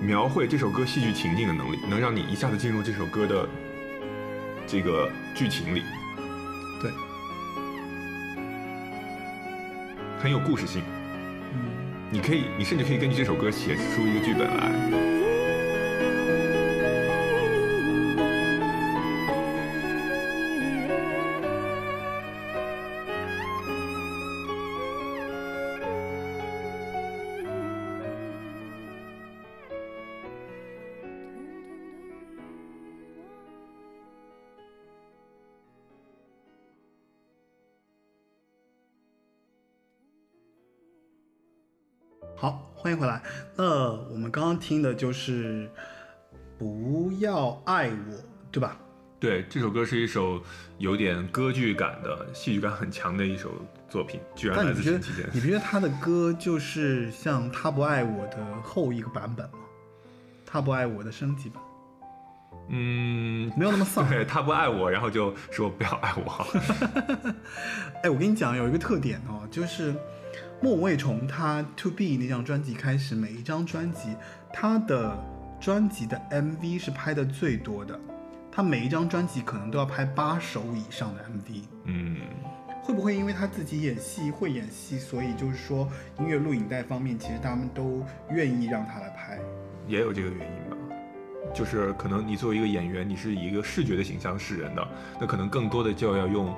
描绘这首歌戏剧情境的能力，能让你一下子进入这首歌的这个剧情里，对，很有故事性。嗯，你可以，你甚至可以根据这首歌写出一个剧本来。好，欢迎回来。那我们刚刚听的就是《不要爱我》，对吧？对，这首歌是一首有点歌剧感的、戏剧感很强的一首作品，居然来但你觉得自陈绮贞。你不觉得他的歌就是像《他不爱我》的后一个版本吗？《他不爱我》的升级版，嗯，没有那么丧。对他不爱我，然后就说不要爱我。哎，我跟你讲，有一个特点哦，就是莫文蔚从他 To Be 那张专辑开始，每一张专辑他的专辑的 MV 是拍的最多的，他每一张专辑可能都要拍八首以上的 MV。嗯，会不会因为他自己演戏会演戏，所以就是说音乐录影带方面，其实他们都愿意让他来拍？也有这个原因吧。就是可能你作为一个演员，你是以一个视觉的形象示人的，那可能更多的就要用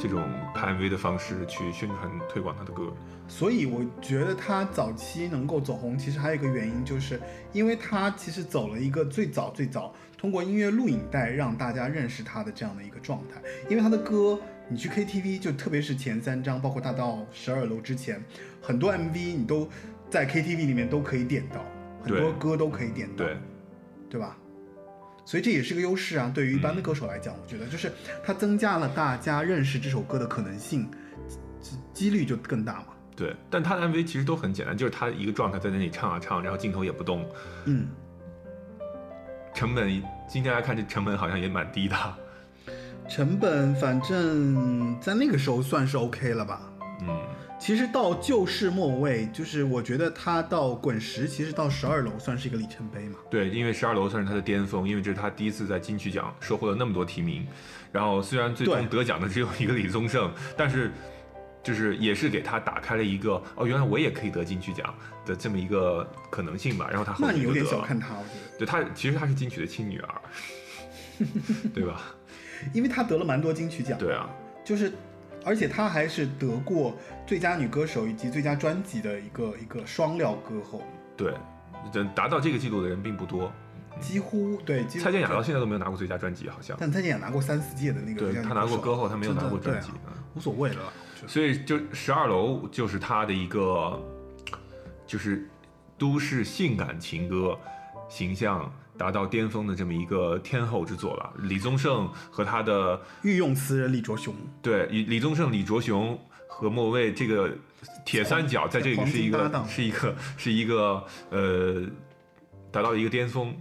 这种拍 MV 的方式去宣传推广他的歌。所以我觉得他早期能够走红，其实还有一个原因，就是因为他其实走了一个最早最早通过音乐录影带让大家认识他的这样的一个状态。因为他的歌，你去 KTV 就特别是前三张，包括他到十二楼之前，很多 MV 你都在 KTV 里面都可以点到，很多歌都可以点到，对，对吧？所以这也是个优势啊，对于一般的歌手来讲，我觉得就是它增加了大家认识这首歌的可能性，几几率就更大嘛。对，但他的 MV 其实都很简单，就是他一个状态在那里唱啊唱，然后镜头也不动，嗯，成本今天来看这成本好像也蛮低的。成本反正在那个时候算是 OK 了吧。嗯，其实到旧世末位，就是我觉得他到滚石，其实到十二楼算是一个里程碑嘛。对，因为十二楼算是他的巅峰，因为这是他第一次在金曲奖收获了那么多提名，然后虽然最终得奖的只有一个李宗盛，但是就是也是给他打开了一个哦，原来我也可以得金曲奖的这么一个可能性吧。然后他后那你有点小看他，我觉得，对他其实他是金曲的亲女儿，对吧？因为他得了蛮多金曲奖，对啊，就是，而且她还是得过最佳女歌手以及最佳专辑的一个一个双料歌后，对，这达到这个记录的人并不多。几乎对。几乎蔡健雅到现在都没有拿过最佳专辑，好像。但蔡健雅拿过三四届的那个对最佳女他拿过歌后，她没有拿过专辑。无所谓了。所以就十二楼就是她的一个，就是都市性感情歌形象达到巅峰的这么一个天后之作了。李宗盛和他的御用词人李卓雄，对李李宗盛、李卓雄和莫文蔚这个铁三角，在这里是一个是一个是一个呃达到一个巅峰。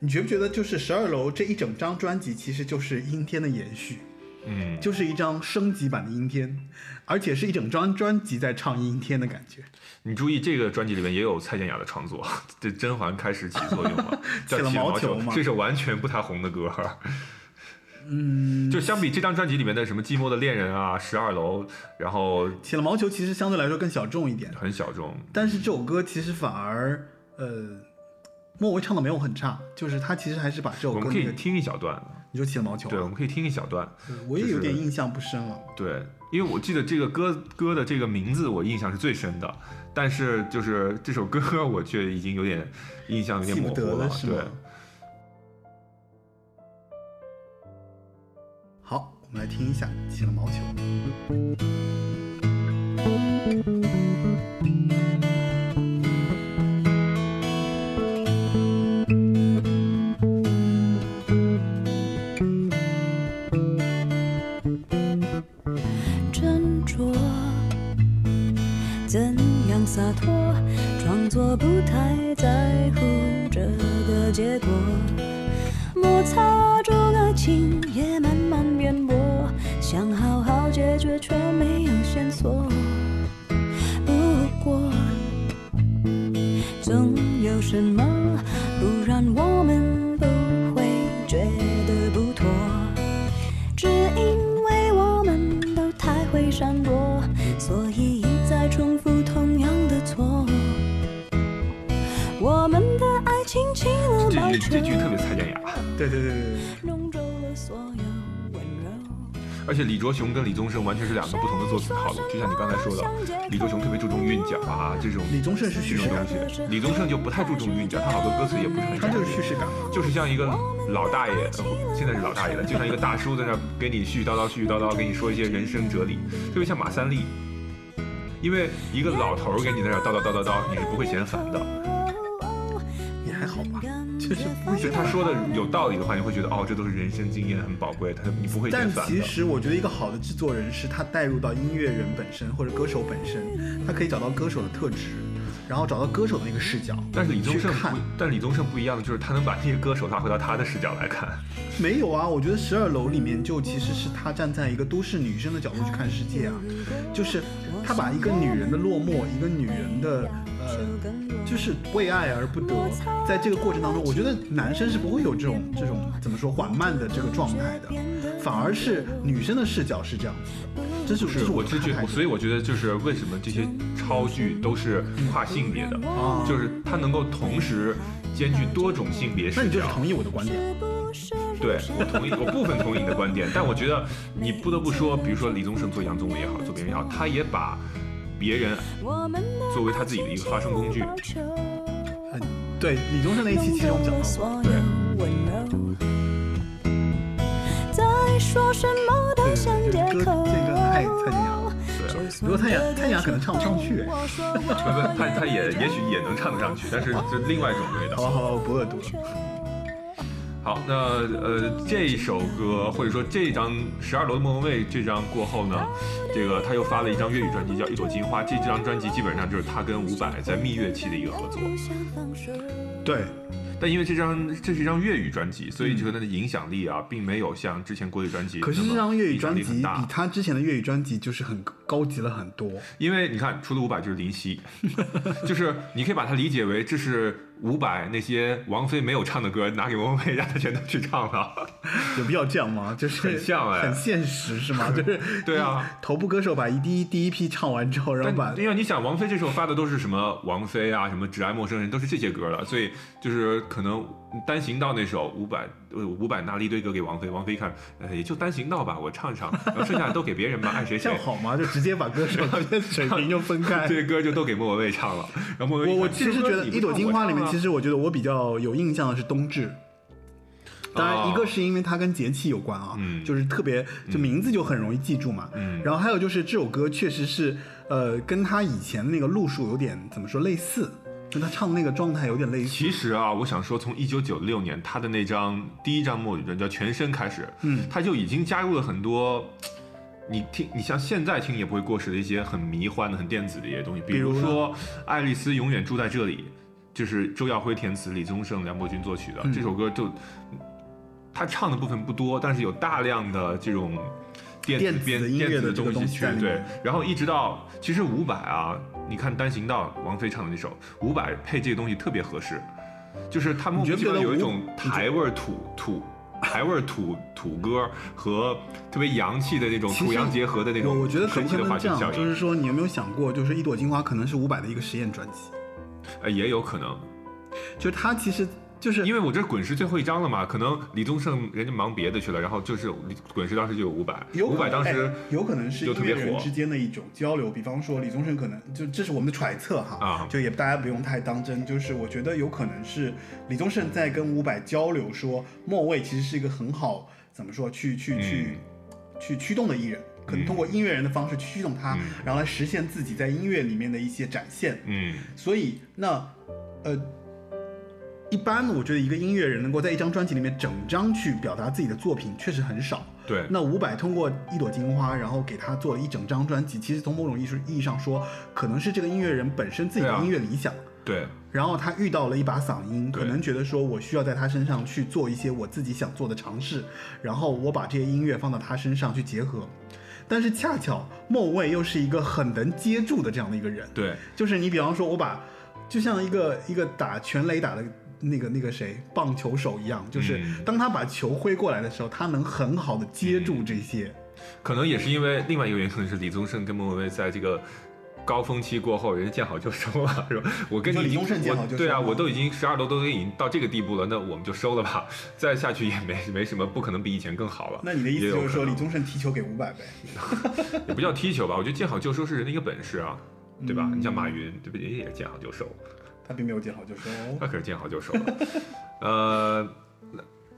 你觉不觉得就是十二楼这一整张专辑其实就是阴天的延续，嗯，就是一张升级版的阴天，而且是一整张专辑在唱阴天的感觉。你注意这个专辑里面也有蔡健雅的创作，这甄嬛开始起作用了，叫 起了毛毛球吗这首完全不太红的歌。嗯，就相比这张专辑里面的什么《寂寞的恋人》啊，《十二楼》，然后起了毛球其实相对来说更小众一点，很小众，但是这首歌其实反而呃，莫文蔚唱的没有很差，就是他其实还是把这首歌我们可以听一小段。你说起了毛球、啊，对，我们可以听一小段。我也有点印象不深了。对，因为我记得这个歌歌的这个名字，我印象是最深的，但是就是这首歌，我却已经有点印象有点不模糊了。是吗对，好，我们来听一下起了毛球。结果。摩擦中爱情也慢慢变薄，想好好解决却没有线索。不过，总有什么不让我们句特别蔡健雅，对对对对对。而且李卓雄跟李宗盛完全是两个不同的作词套路，就像你刚才说的，李卓雄特别注重韵脚啊这种李宗盛是叙事感，这种东西，李宗盛就不太注重韵脚，他好多歌词也不是很他就是叙事感。就是像一个老大爷，呃现在是老大爷了，就像一个大叔在那给你絮絮叨叨、絮絮叨叨，给你说一些人生哲理，特别像马三立。因为一个老头儿给你在那叨叨叨叨叨，你是不会嫌烦的。就是不所以他说的有道理的话，你会觉得哦，这都是人生经验，很宝贵，他你不会但。其实我觉得一个好的制作人是他带入到音乐人本身或者歌手本身，他可以找到歌手的特质，然后找到歌手的那个视角。但是李宗盛看不，但李宗盛不一样的，就是他能把这些歌手拉回到他的视角来看。没有啊，我觉得十二楼里面就其实是他站在一个都市女生的角度去看世界啊，就是他把一个女人的落寞，一个女人的呃，就是为爱而不得，在这个过程当中，我觉得男生是不会有这种这种怎么说缓慢的这个状态的，反而是女生的视角是这样子的，这是这是是我是觉得，的看法所以我觉得就是为什么这些超剧都是跨性别的，啊，就是它能够同时兼具多种性别视角。那你就是同意我的观点。对我同意，我部分同意你的观点，但我觉得你不得不说，比如说李宗盛做杨宗纬也好，做别人也好，他也把别人作为他自己的一个发声工具。嗯，对，李宗盛那一期其实我们讲到过，对在说什么都对像借对对，口歌。这个太蔡健雅了。对啊，如果蔡健雅蔡雅可能唱不上去，哎不不，他他也也许也能唱得上去，但是就另外一种味道。好了好不恶毒了。好，那呃这首歌或者说这张《十二楼的莫文蔚》这张过后呢，这个他又发了一张粤语专辑叫《一朵金花》，这张专辑基本上就是他跟伍佰在蜜月期的一个合作。对，但因为这张这是一张粤语专辑，所以这个它的影响力啊，并没有像之前国语专辑。可是这张粤语专辑比他之前的粤语专辑就是很高级了很多。因为你看，除了伍佰就是林夕，就是你可以把它理解为这是伍佰那些王菲没有唱的歌拿给王菲，让她全都去唱了。有必要这样吗？就是很像哎很现实是吗？就是对啊，头部歌手把一第一第一批唱完之后，然后把但因为你想，王菲这时候发的都是什么王菲啊，什么只爱陌生人，都是这些歌了，所以就是可能单行道那首伍佰，呃伍佰拿了一堆歌给王菲，王菲一看，呃，也就单行道吧，我唱一唱，然后剩下的都给别人吧，爱谁谁这样。好吗？就直接把歌手之间水平就分开这。些歌就都给莫文蔚唱了，然后莫文蔚我我其实觉得《一朵金花》里面，其实我觉得我比较有印象的是冬至。当然，哦一个是因为它跟节气有关啊，嗯就是特别就名字就很容易记住嘛。嗯然后还有就是这首歌确实是，呃，跟他以前那个路数有点怎么说类似，跟他唱的那个状态有点类似。其实啊，我想说，从一九九六年他的那张第一张墨雨专辑叫《全身》开始，嗯他就已经加入了很多。你听，你像现在听也不会过时的一些很迷幻的、很电子的一些东西，比比如说《爱丽丝永远住在这里》，就是周耀辉填词，李宗盛、梁伯君作曲的、嗯这首歌就，他唱的部分不多，但是有大量的这种电电子子编的音乐电子的东东西去对然后一直到其实伍佰啊，你看单行道王菲唱的那首，伍佰配这个东西特别合适，就是他莫你觉得有一种台味土土。台味土土歌和特别洋气的那种土洋结合的那种我我觉得可不神奇的可能这样？化学效应，就是说，你有没有想过，就是《一朵金花》可能是伍佰的一个实验专辑，呃也有可能，就是他其实就是因为我这滚石最后一张了嘛，可能李宗盛人家忙别的去了，然后就是李滚石当时就有伍佰，伍有可能佰当时哎有可能是音就特别火乐人之间的一种交流，比方说李宗盛可能就这是我们的揣测哈，啊就也大家不用太当真，就是我觉得有可能是李宗盛在跟伍佰交流说，莫蔚其实是一个很好怎么说去去去、去驱动的艺人。可能通过音乐人的方式去驱动他，嗯然后来实现自己在音乐里面的一些展现。嗯所以那呃，一般我觉得一个音乐人能够在一张专辑里面整张去表达自己的作品，确实很少。对，那伍佰通过一朵金花，然后给他做了一整张专辑，其实从某种艺术意义上说，可能是这个音乐人本身自己的音乐理想。对然后他遇到了一把嗓音，可能觉得说我需要在他身上去做一些我自己想做的尝试，然后我把这些音乐放到他身上去结合。但是恰巧莫文蔚又是一个很能接住的这样的一个人，对就是你比方说，我把就像一个一个打全垒打的那个那个谁棒球手一样，就是嗯当他把球挥过来的时候，他能很好的接住这些。可能也是因为另外一个原因，可能是李宗盛跟莫文蔚在这个高峰期过后，人家见好就收了，是吧？我跟你说李宗盛见好就收对啊，我都已经十二楼都已经到这个地步了，那我们就收了吧，再下去也没没什么，不可能比以前更好了。那你的意思就是说，李宗盛踢球给五百呗？也不叫踢球吧，我觉得见好就收是人的一个本事啊，对吧？嗯你像马云，对不对？也见好就收，他并没有见好就收，他可是见好就收了。呃，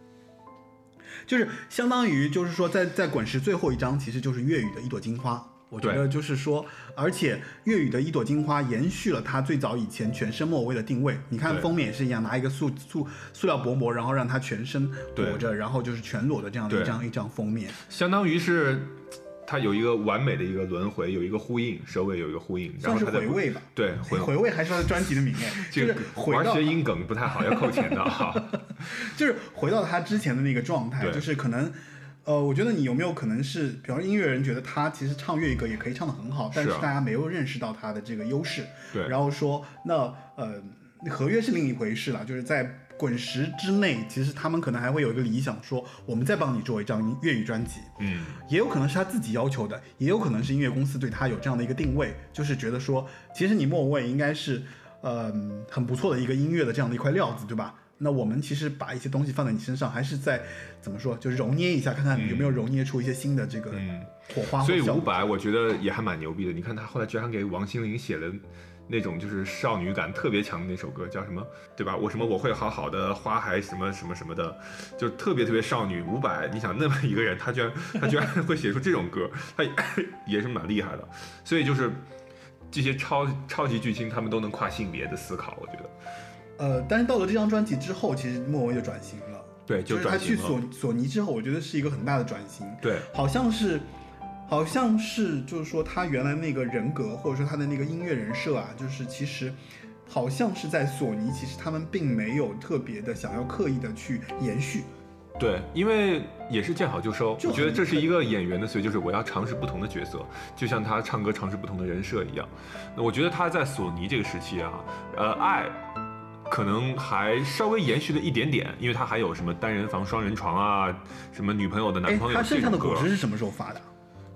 就是相当于就是说在，在滚石最后一章其实就是粤语的一朵金花。我觉得就是说，而且粤语的一朵金花延续了他最早以前全身莫文蔚的定位。你看封面也是一样，拿一个塑塑塑料薄膜，然后让它全身裹着，然后就是全裸的这样的一对张一张封面。相当于是它有一个完美的一个轮回，有一个呼应，首尾有一个呼应，然后它在回味吧。对 回回味还是他的专辑的名哎，就是回到谐音梗不太好，要扣钱的 哈。就是回到他之前的那个状态，就是可能，呃，我觉得你有没有可能是，比方说音乐人觉得他其实唱粤语歌也可以唱得很好，但是大家没有认识到他的这个优势，对然后说那呃合约是另一回事了，就是在。滚石之内，其实他们可能还会有一个理想，说我们再帮你做一张粤语专辑，嗯，也有可能是他自己要求的，也有可能是音乐公司对他有这样的一个定位，就是觉得说，其实你莫文蔚应该是，呃，很不错的一个音乐的这样的一块料子，对吧？那我们其实把一些东西放在你身上，还是在怎么说，就是揉捏一下，看看有没有揉捏出一些新的这个嗯火花或所以。伍佰我觉得也还蛮牛逼的。你看他后来居然给王心凌写了那种就是少女感特别强的那首歌，叫什么？对吧？我什么我会好好的，花还什么什么什么的，就特别特别少女。伍佰，你想那么一个人，他居然他居然会写出这种歌，他也也是蛮厉害的。所以就是这些超超级巨星，他们都能跨性别的思考，我觉得。呃，但是到了这张专辑之后，其实莫文蔚就转型了。对，就转型了去索索尼之后，我觉得是一个很大的转型。对，好像是，好像是，就是说他原来那个人格，或者说他的那个音乐人设啊，就是其实好像是在索尼，其实他们并没有特别的想要刻意的去延续。对，因为也是见好就收。就我觉得这是一个演员的，所以就是我要尝试不同的角色，就像他唱歌尝试不同的人设一样。那我觉得他在索尼这个时期啊，呃，爱可能还稍微延续了一点点，因为他还有什么单人房、双人床啊，什么女朋友的男哎，朋友他剩下的果实是什么时候发的？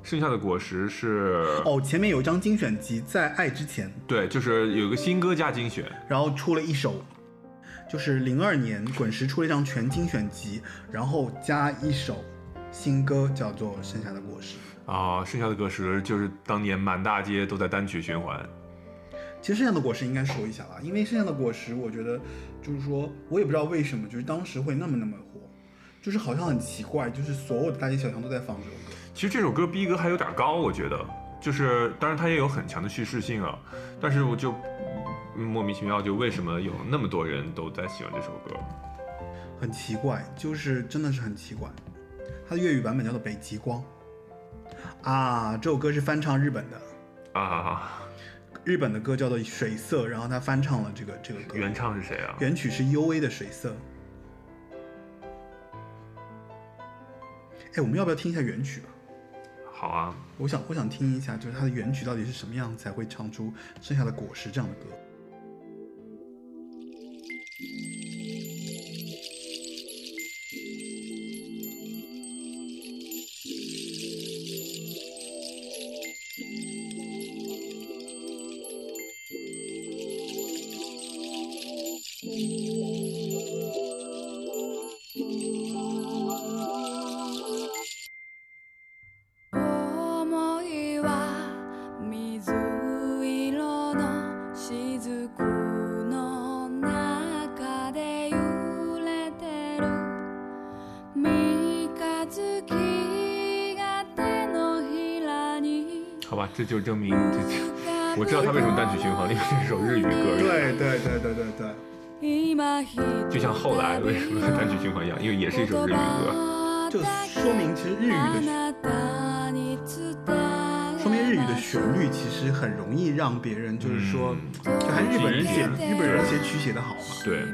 剩下的果实是，哦，前面有一张精选集，在爱之前，对，就是有一个新歌加精选，然后出了一首，就是零二年滚石出了一张全精选集，然后加一首新歌，叫做《剩下的果实》。啊，剩下的果实就是当年满大街都在单曲循环。其实剩下的果实应该说一下吧，因为剩下的果实，我觉得就是说我也不知道为什么，就是当时会那么那么火，就是好像很奇怪，就是所有的大街小巷都在放这首歌。其实这首歌逼格还有点高，我觉得，就是当然它也有很强的叙事性啊，但是我就、嗯莫名其妙，就为什么有那么多人都在喜欢这首歌？很奇怪，就是真的是很奇怪。它的粤语版本叫做《北极光》啊，这首歌是翻唱日本的，啊，日本的歌叫做《水色》，然后他翻唱了这个这个歌。原唱是谁啊？原曲是 U A 的《水色》。哎，我们要不要听一下原曲啊？好啊，我想，我想听一下，就是它的原曲到底是什么样才会唱出《剩下的果实》这样的歌。后来为什么单曲循环一样，因为也是一首日语歌。就说明其实日语的说明日语的旋律其实很容易让别人就是说，就还日本人写日本人写曲写的好嘛。对，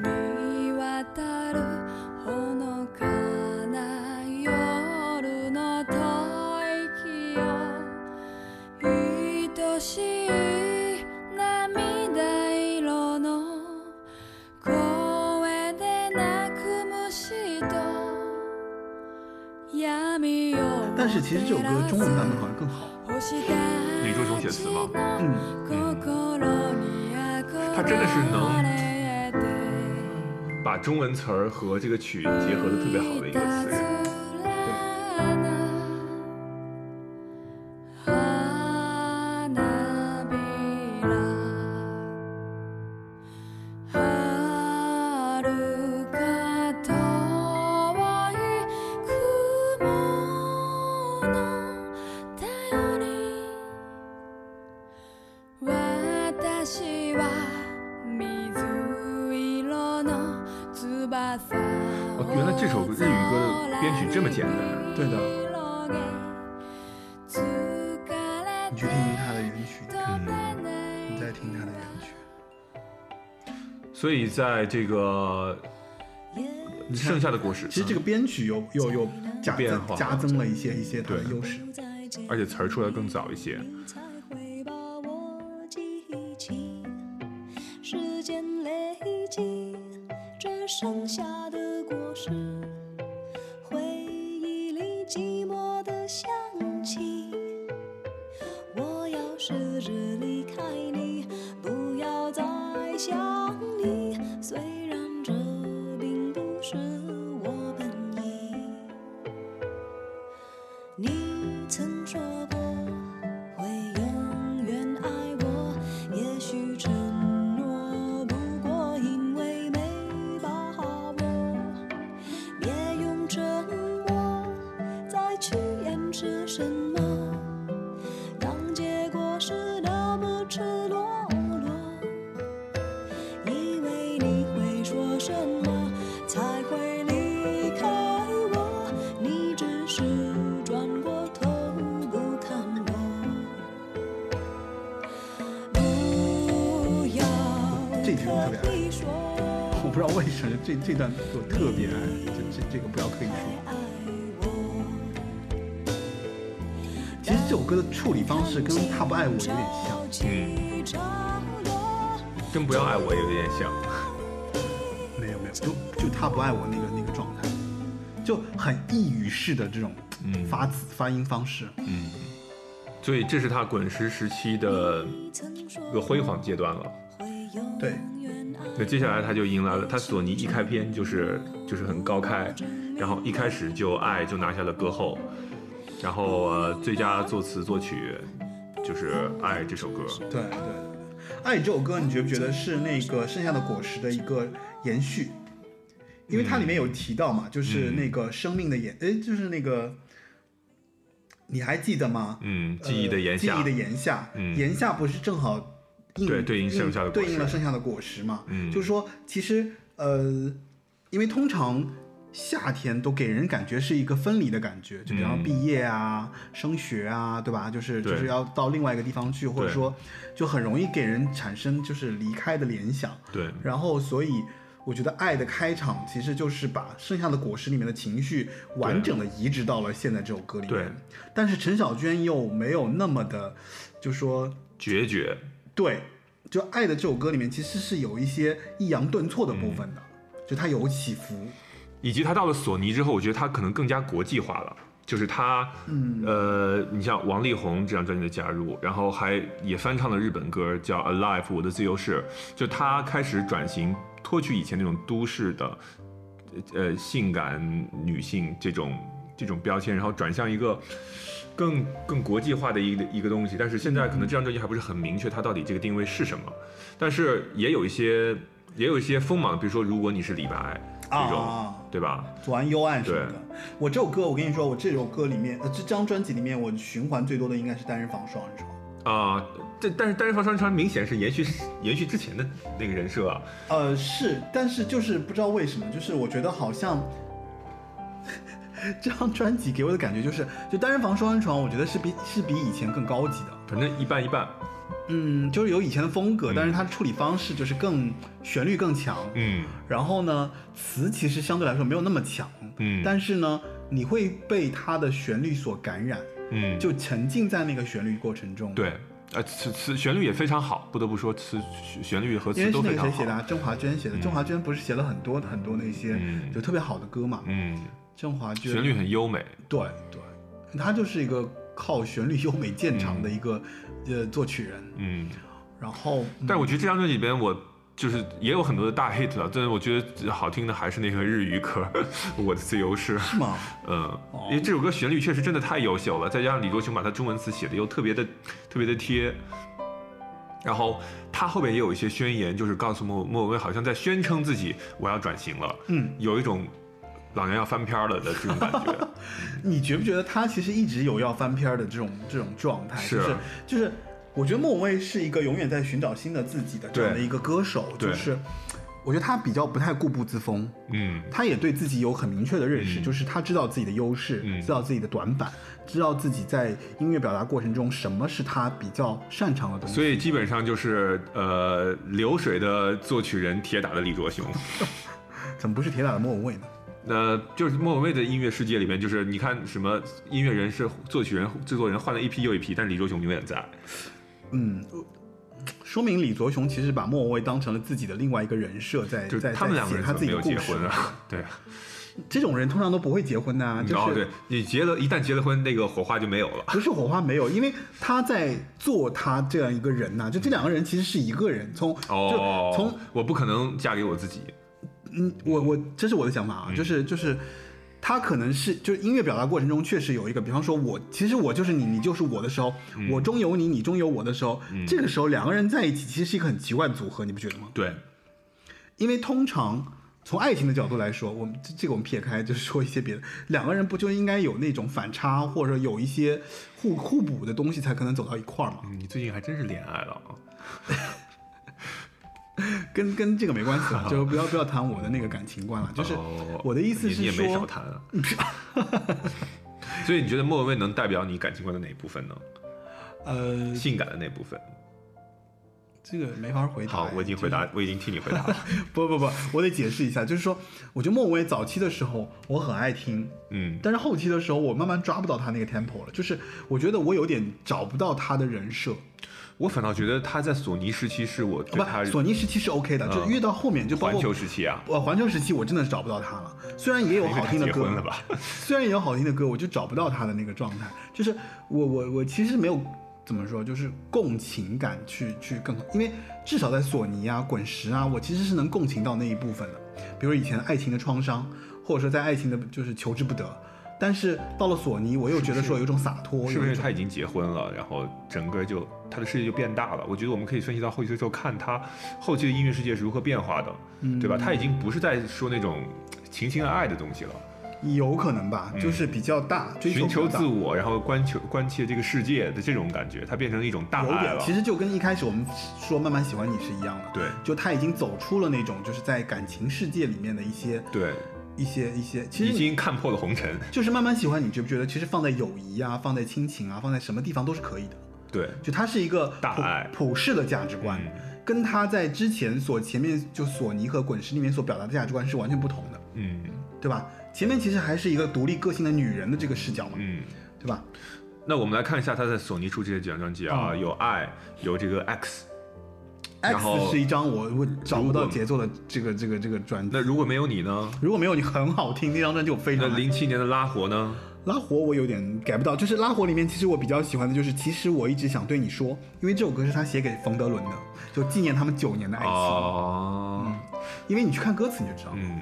但是其实这首歌中文版本好像更好。李卓雄写词吗？嗯，他真的是能把中文词儿和这个曲结合的特别好的一个词在这个剩下的故事，其实这个编曲又又又加变化加增了一些一些它的优势。而且词儿出来更早一些。嗯，跟不要爱我也有点像。没有没有，就就他不爱我那个那个状态，就很抑郁式的这种嗯发字发音方式。嗯，所以这是他滚石时期的一个辉煌阶段了。对，那接下来他就迎来了他索尼一开篇就是就是很高开，然后一开始就爱就拿下了歌后，然后呃最佳作词作曲就是爱这首歌。对对对对，爱这首歌，你觉不觉得是那个剩下的果实的一个延续？因为它里面有提到嘛，就是那个生命的延，哎、就是那个，你还记得吗？嗯，记忆的炎夏呃记忆的炎夏，嗯炎夏不是正好应对对应剩下的果对应了剩下的果实嘛？嗯就是说，其实呃，因为通常夏天都给人感觉是一个分离的感觉，就比方毕业啊、升学啊，对吧？就是就是要到另外一个地方去，或者说就很容易给人产生就是离开的联想。对，然后，所以我觉得《爱的开场》其实就是把剩下的果实里面的情绪完整的移植到了现在这首歌里面。对，但是陈小娟又没有那么的，就说决绝。对，就《爱的》这首歌里面其实是有一些抑扬顿挫的部分的，就它有起伏。以及他到了索尼之后，我觉得他可能更加国际化了。就是他，嗯，呃，你像王力宏这张专辑的加入，然后还也翻唱了日本歌叫《Alive》我的自由是，就他开始转型，脱去以前那种都市的，呃，性感女性这种这种标签，然后转向一个更更国际化的一个一个东西。但是现在可能这张专辑还不是很明确，它到底这个定位是什么，但是也有一些也有一些锋芒，比如说如果你是李白这种，啊对吧？左岸幽暗什么的对。我这首歌，我跟你说，我这首歌里面，呃，这张专辑里面，我循环最多的应该是单人房双人床。啊、这但是单人房双人床明显是延续延续之前的那个人设啊，呃，是，但是就是不知道为什么，就是我觉得好像这 张专辑给我的感觉就是，就单人房双人床，我觉得是比是比以前更高级的。反正一半一半。嗯，就是有以前的风格，但是它的处理方式就是更旋律更强。嗯然后呢，词其实相对来说没有那么强，嗯，但是呢，你会被它的旋律所感染，嗯就沉浸在那个旋律过程中。，对，呃词词旋律也非常好，不得不说词旋律和词因为是那都非常好个谁写的、。啊，郑华娟写的。嗯郑华娟不是写了很多很多那些嗯就特别好的歌嘛？嗯，郑华娟旋律很优美。对对，他就是一个靠旋律优美见长的一个、呃作曲人。嗯，然后，嗯但我觉得这张专辑里边，我就是也有很多的大 hit 啊，但是我觉得好听的还是那个日语歌《我的自由式》。是吗？嗯，因为这首歌旋律确实真的太优秀了，再加上李卓雄把他中文词写的又特别的特别的贴，然后他后边也有一些宣言，就是告诉莫莫文蔚好像在宣称自己我要转型了，嗯，有一种老娘要翻篇儿了的这种感觉。你觉不觉得他其实一直有要翻篇儿的这种这种状态？是就是就是，我觉得莫文蔚是一个永远在寻找新的自己的这样的一个歌手，就是我觉得他比较不太固步自封，嗯他也对自己有很明确的认识，嗯就是他知道自己的优势，嗯知道自己的短板，知道自己在音乐表达过程中什么是他比较擅长的东西。所以基本上就是呃流水的作曲人，铁打的李卓雄。怎么不是铁打的莫文蔚呢？那就是莫文蔚的音乐世界里面，就是你看什么音乐人是作曲人、制作人换了一批又一批，但李卓雄永远在。嗯，说明李卓雄其实把莫文蔚当成了自己的另外一个人设，在就在他们两个人怎么没自己的故事有结婚。啊？对，这种人通常都不会结婚的、啊，就是、哦，对你结了，一旦结了婚，那个火花就没有了。不是火花没有，因为他在做他这样一个人呐、就这两个人其实是一个人，从哦，就从我不可能嫁给我自己。嗯，我我这是我的想法啊，就是就是。他可能是就是音乐表达过程中确实有一个，比方说我其实我就是你，你就是我的时候，我中有你，你中有我的时候，这个时候两个人在一起其实是一个很奇怪的组合，你不觉得吗？对，因为通常从爱情的角度来说，我们这这个我们撇开，就是说一些别的，两个人不就应该有那种反差，或者有一些互互补的东西，才可能走到一块儿吗？嗯你最近还真是恋爱了啊。跟跟这个没关系了，就不要不要谈我的那个感情观了。就是哦我的意思是你你也没少，谈啊。所以你觉得莫文蔚能代表你感情观的哪一部分呢？呃，性感的那部分？这个没法回答。好，我已经回答，我已经替你回答了。不不不，我得解释一下，就是说，我觉得莫文蔚早期的时候我很爱听，嗯，但是后期的时候我慢慢抓不到他那个 tempo 了，就是我觉得我有点找不到他的人设。我反倒觉得他在索尼时期是我对他不，索尼时期是 OK 的，就嗯越到后面就包环括球时期啊，呃环球时期，我真的是找不到他了。虽然也有好听的歌 虽然也有好听的歌，我就找不到他的那个状态。就是我我我其实没有怎么说，就是共情感去去更好，因为至少在索尼啊、滚石啊，我其实是能共情到那一部分的。比如以前爱情的创伤，或者说在爱情的就是求之不得。但是到了索尼，我又觉得说有一种洒脱，是不是他已经结婚了，然后整个就他的世界就变大了？我觉得我们可以分析到后期的时候，看他后期的音乐世界是如何变化的，嗯对吧？他已经不是在说那种情情爱爱的东西了，有可能吧，就是比较大，追求嗯寻求自我，然后关求关切这个世界的这种感觉，它变成一种大，爱了。其实就跟一开始我们说慢慢喜欢你是一样的。对就他已经走出了那种就是在感情世界里面的一些对，一些一些，其实已经看破了红尘。就是慢慢喜欢你，觉不觉得其实放在友谊啊，放在亲情啊，放在什么地方都是可以的。对，就它是一个普大爱普世的价值观，嗯跟他在之前所前面就索尼和滚石里面所表达的价值观是完全不同的，嗯对吧？前面其实还是一个独立个性的女人的这个视角嘛，嗯。对吧？那我们来看一下他在索尼出这些几张专辑啊，嗯有爱，有这个 X。X 是一张我我找不到节奏的这个这个这个专辑那，如果没有你呢？如果没有你很好听，那张专辑我非常那零七年的拉活呢？拉活我有点 get 不到，就是拉活里面，其实我比较喜欢的就是，其实我一直想对你说，因为这首歌是他写给冯德伦的，就纪念他们九年的爱情。哦，因为你去看歌词你就知道，嗯，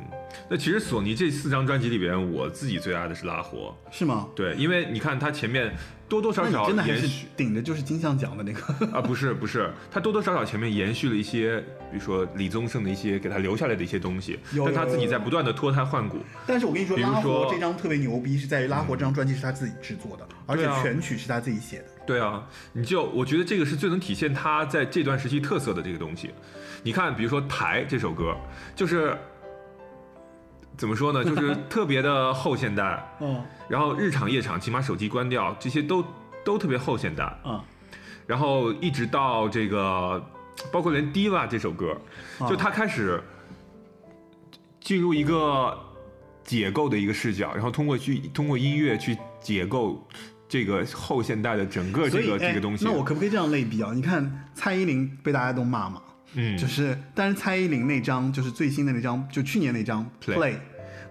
那其实索尼这四张专辑里边，我自己最爱的是拉活。是吗？对，因为你看它前面多多少少真的还是延续顶着就是金像奖的那个，啊，不是不是，它多多少少前面延续了一些，比如说李宗盛的一些给他留下来的一些东西，有但他自己在不断的脱胎换骨。但是我跟你说，拉比如说活这张特别牛逼，是在于拉活这张专辑是他自己制作的，而且全曲是他自己写的。对啊，你就我觉得这个是最能体现他在这段时期特色的这个东西。你看，比如说《台》这首歌，就是怎么说呢，就是特别的后现代，嗯然后日场夜场，请把手机关掉，这些都都特别后现代。嗯，然后一直到这个，包括连《Diva》这首歌，啊就他开始进入一个解构的一个视角，然后通过去通过音乐去解构这个后现代的整个这个这个东西。那我可不可以这样类比啊？你看蔡依林被大家都骂嘛，嗯，就是，但是蔡依林那张就是最新的那张，就去年那张 Play Play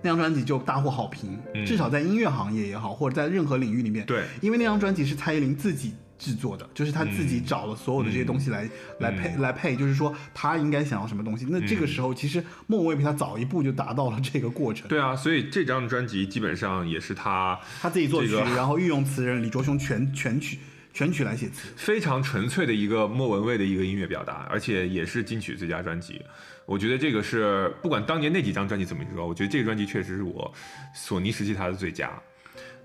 那张专辑就大获好评，嗯。至少在音乐行业也好，或者在任何领域里面，对。因为那张专辑是蔡依林自己制作的，就是她自己找了所有的这些东西来、来配来配，就是说她应该想要什么东西。那这个时候，其实莫文蔚比她早一步就达到了这个过程，对啊，所以这张专辑基本上也是他她自己作曲，这个然后御用词人李卓雄全全曲全曲来写词。非常纯粹的一个莫文蔚的一个音乐表达，而且也是金曲最佳专辑。我觉得这个是不管当年那几张专辑怎么说，我觉得这个专辑确实是我索尼时期它的最佳。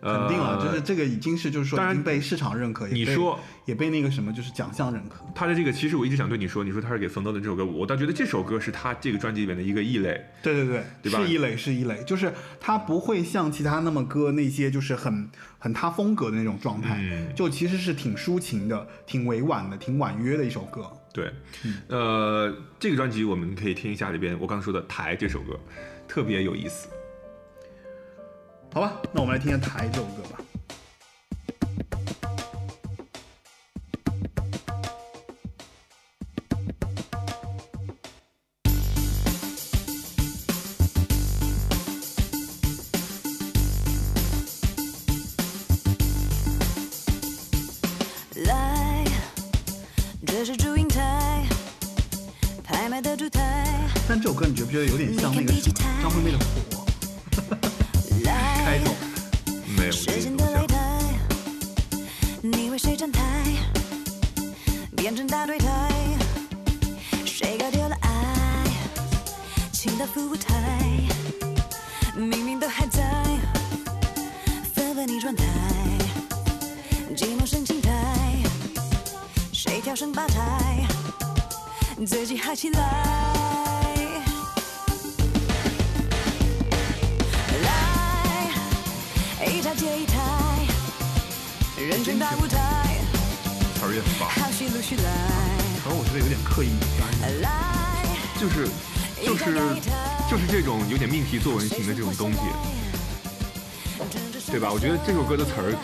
肯定了，呃就是这个已经是就是说已经被市场认可，也被你说也被那个什么就是奖项认可。他的这个，其实我一直想对你说，你说他是给冯德伦这首歌，我倒觉得这首歌是他这个专辑里面的一个异类。对对对，对吧是异类是异类，就是他不会像其他那么歌那些就是很很他风格的那种状态，嗯就其实是挺抒情的、挺委婉的、挺婉约的一首歌。对，呃，这个专辑我们可以听一下里边我刚刚说的《台》这首歌，特别有意思。好吧，那我们来听下《台》这首歌吧。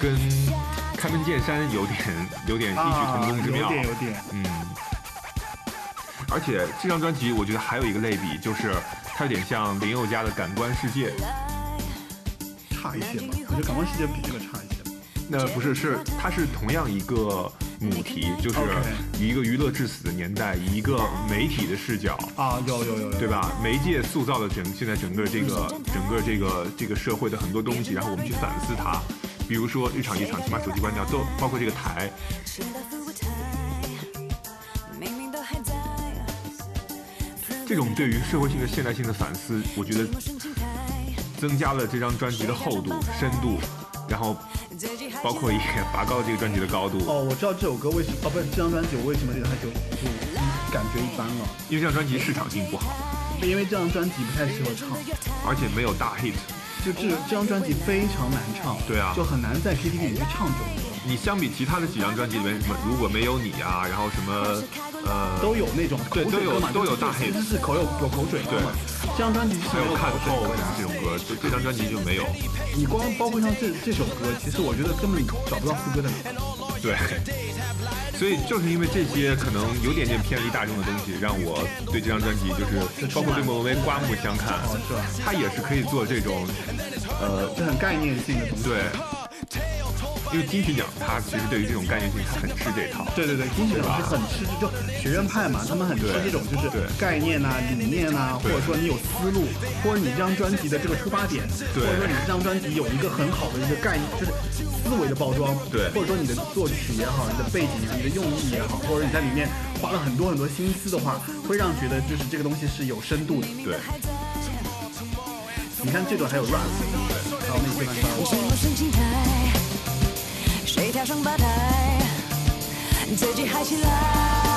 跟开门见山有点有点异曲同工之妙。有点有点，嗯，而且这张专辑我觉得还有一个类比，就是它有点像林宥嘉的《感官世界》。差一些吧。我觉得《感官世界》比这个差一些。那不是，是它是同样一个母题，就是以一个娱乐至死的年代，以一个媒体的视角，啊，有有有有，对吧？媒介塑造了整现在整个这个整个这个这个社会的很多东西，然后我们去反思它。比如说日常一场，请把手机关掉，都包括这个台，这种对于社会性的现代性的反思，我觉得增加了这张专辑的厚度、深度，然后包括也拔高了这个专辑的高度。哦，我知道这首歌为什么，哦，不是这张专辑，我为什么觉得它就就感觉一般了，因为这张专辑市场性不好，因为这张专辑不太适合唱，而且没有大 hit。就这这张专辑非常难唱，对啊就很难在 KTV 里去唱这首歌，你相比其他的几张专辑里面，什么如果没有你啊，然后什么呃，都有那种口对都有都有大就是口有有口水歌嘛，这张专辑是还有看透。这种歌，就这张专辑就没有。你光包括像这这首歌，其实我觉得根本找不到副歌的哪。对，所以就是因为这些可能有点点偏离大众的东西，让我对这张专辑就是包括对莫文蔚刮目相看哦是吧。他也是可以做这种，呃，就很概念性的东西。对，因为金曲奖它其实对于这种概念性，它很吃这套。对对对，金曲奖是很吃，就学院派嘛，他们很吃这种就是概念呐、理念呐、或者说你有思路，或者你这张专辑的这个出发点，或者说你这张专辑有一个很好的一个概念，就是思维的包装，对。或者说你的作曲也好，你的背景也好，你的用意也好，或者你在里面花了很多很多心思的话，会让觉得就是这个东西是有深度的。对，你看这段还有 rap，还有那些谁跳上吧台，自己嗨起来。